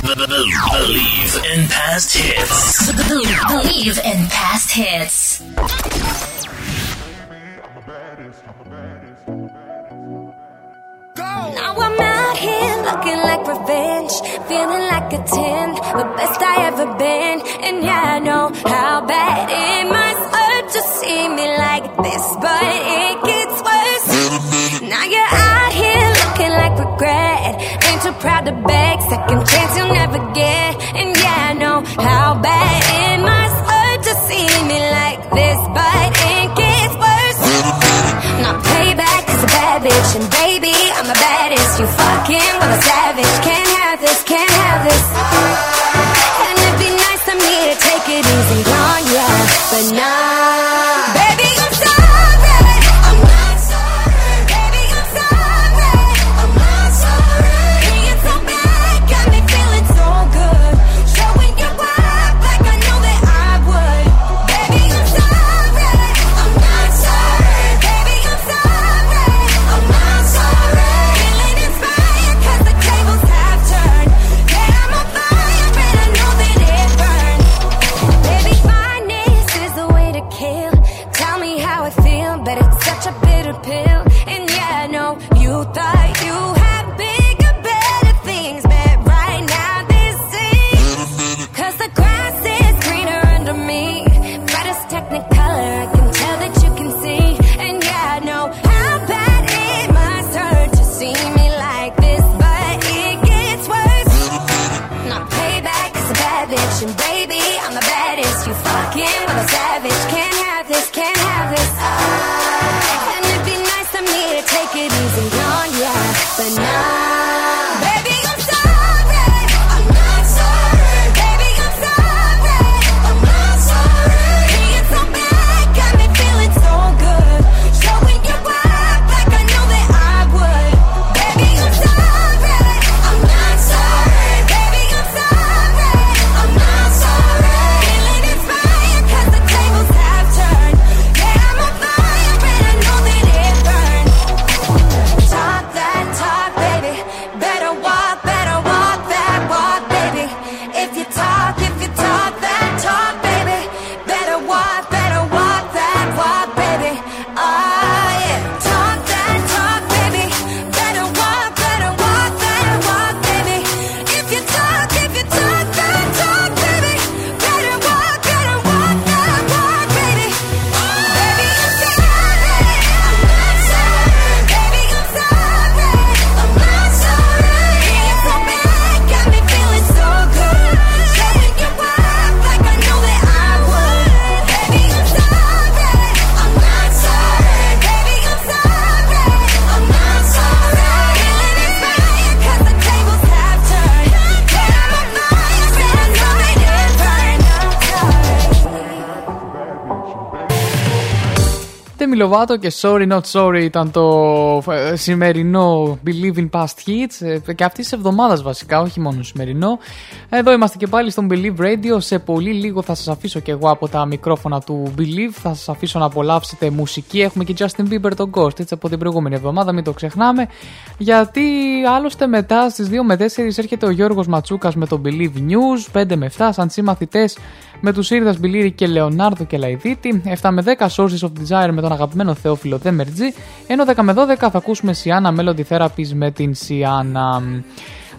Believe in past hits. Believe in past hits. Now I'm out here looking like revenge, feeling like a 10, the best I ever been. And yeah, I know how bad it must hurt to see me like this, but it proud to beg, second chance you'll never get. And yeah, I know how bad it must hurt to see me like this, but it gets worse. Now payback is a bad bitch, and baby, I'm the baddest. You fucking with a savage. Can't have this, can't have this. And it'd be nice of me to take it easy on ya, but nah. Demi Lovato και Sorry Not Sorry ήταν το ε, σημερινό Believe in Past Hits ε, και αυτή της εβδομάδας βασικά, όχι μόνο σημερινό. Εδώ είμαστε και πάλι στον Believe Radio. Σε πολύ λίγο θα σας αφήσω και εγώ από τα μικρόφωνα του Believe. Θα σας αφήσω να απολαύσετε μουσική. Έχουμε και Justin Bieber τον Ghost έτσι από την προηγούμενη εβδομάδα, μην το ξεχνάμε. Γιατί άλλωστε μετά στις 2 με 4 έρχεται ο Γιώργος Ματσούκας με το Believe News. 5 με 7 σαν συμμαθητές με τους Ήρδα Μπιλίρη και Λεωνάρδο και Λαϊδίτη, 7 με 10 Sources of Desire με τον αγαπημένο Θεόφιλο Δέμερτζη, ενώ 10 με 12 θα ακούσουμε Σιάννα Melody Therapies με την Σιάννα.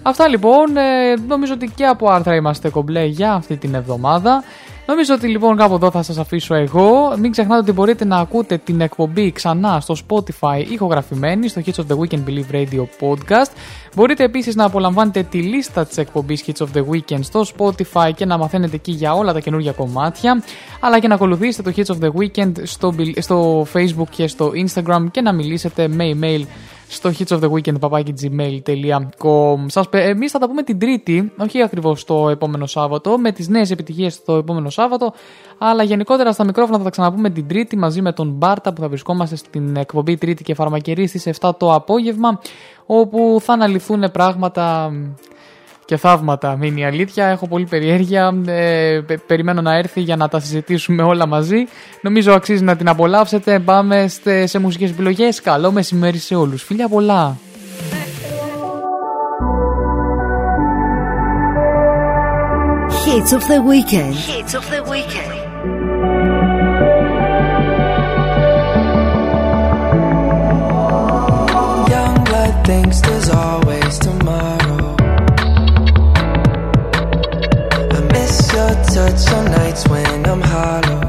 Αυτά λοιπόν, ε, νομίζω ότι και από άρθρα είμαστε κομπλέ για αυτή την εβδομάδα. Νομίζω ότι λοιπόν κάπου εδώ θα σας αφήσω εγώ. Μην ξεχνάτε ότι μπορείτε να ακούτε την εκπομπή ξανά στο Spotify ηχογραφημένη, στο Hits of the Weekend Believe Radio Podcast. Μπορείτε επίσης να απολαμβάνετε τη λίστα της εκπομπής Hits of the Weekend στο Spotify και να μαθαίνετε εκεί για όλα τα καινούργια κομμάτια. Αλλά και να ακολουθήσετε το Hits of the Weekend στο, στο Facebook και στο Instagram και να μιλήσετε με email στο hits of the weekend gmail.com. Σας, εμείς θα τα πούμε την Τρίτη, όχι ακριβώς το επόμενο Σάββατο, με τις νέες επιτυχίες το επόμενο Σάββατο, αλλά γενικότερα στα μικρόφωνα θα τα ξαναπούμε την Τρίτη μαζί με τον Μπάρτα που θα βρισκόμαστε στην εκπομπή Τρίτη και Φαρμακερή στις 7 το απόγευμα, όπου θα αναλυθούν πράγματα και θαύματα μείνει η αλήθεια. Έχω πολύ περιέργεια. Ε, περιμένω να έρθει για να τα συζητήσουμε όλα μαζί. Νομίζω αξίζει να την απολαύσετε. Πάμε σε, σε μουσικές επιλογές. Καλό μεσημέρι σε όλους. Φιλιά πολλά! Hits of the weekend. Young blood thinks nights are nights when I'm hollow.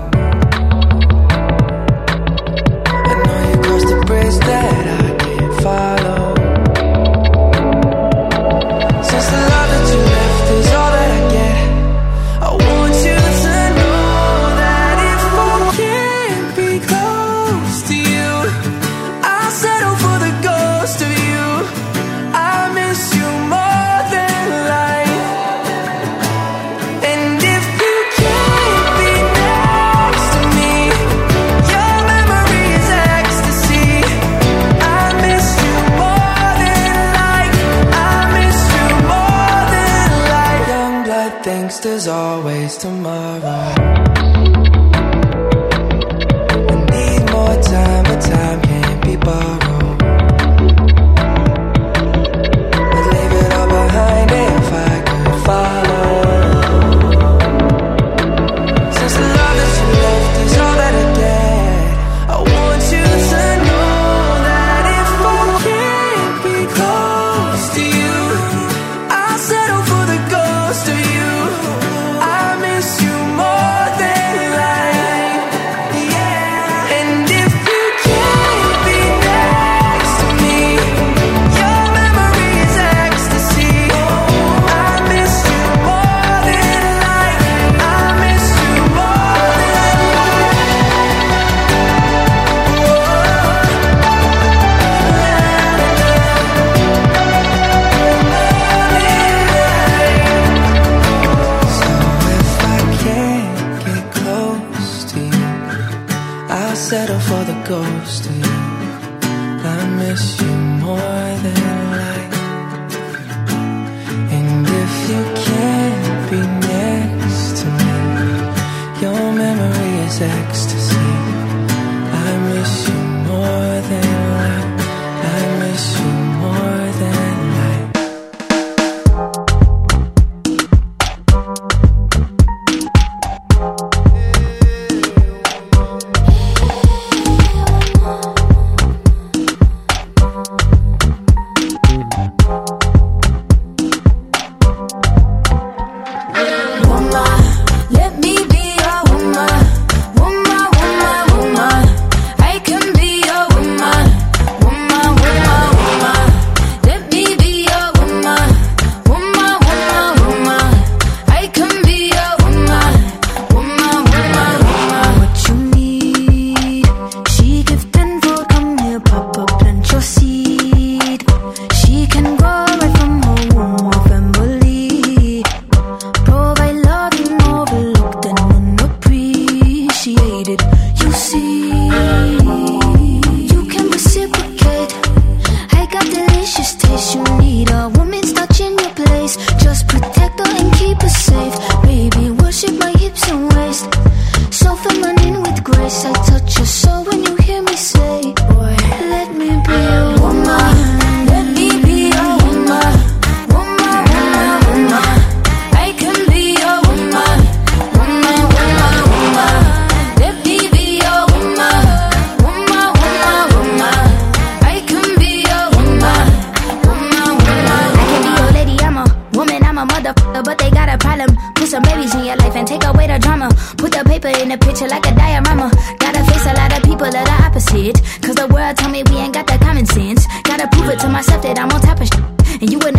a problem. Put some babies in your life and take away the drama. Put the paper in the picture like a diorama. Gotta face a lot of people that are opposite. Cause the world told me we ain't got the common sense. Gotta prove it to myself that I'm on top of shit. And you would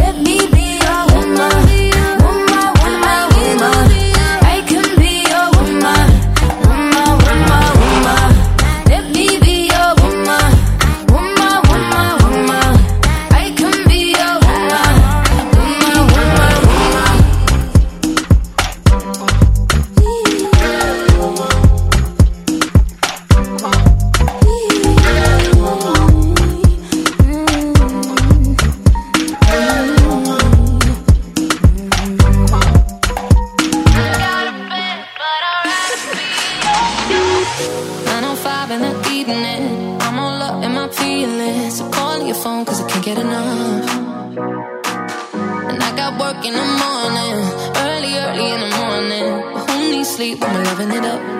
Let me be your woman. living it up.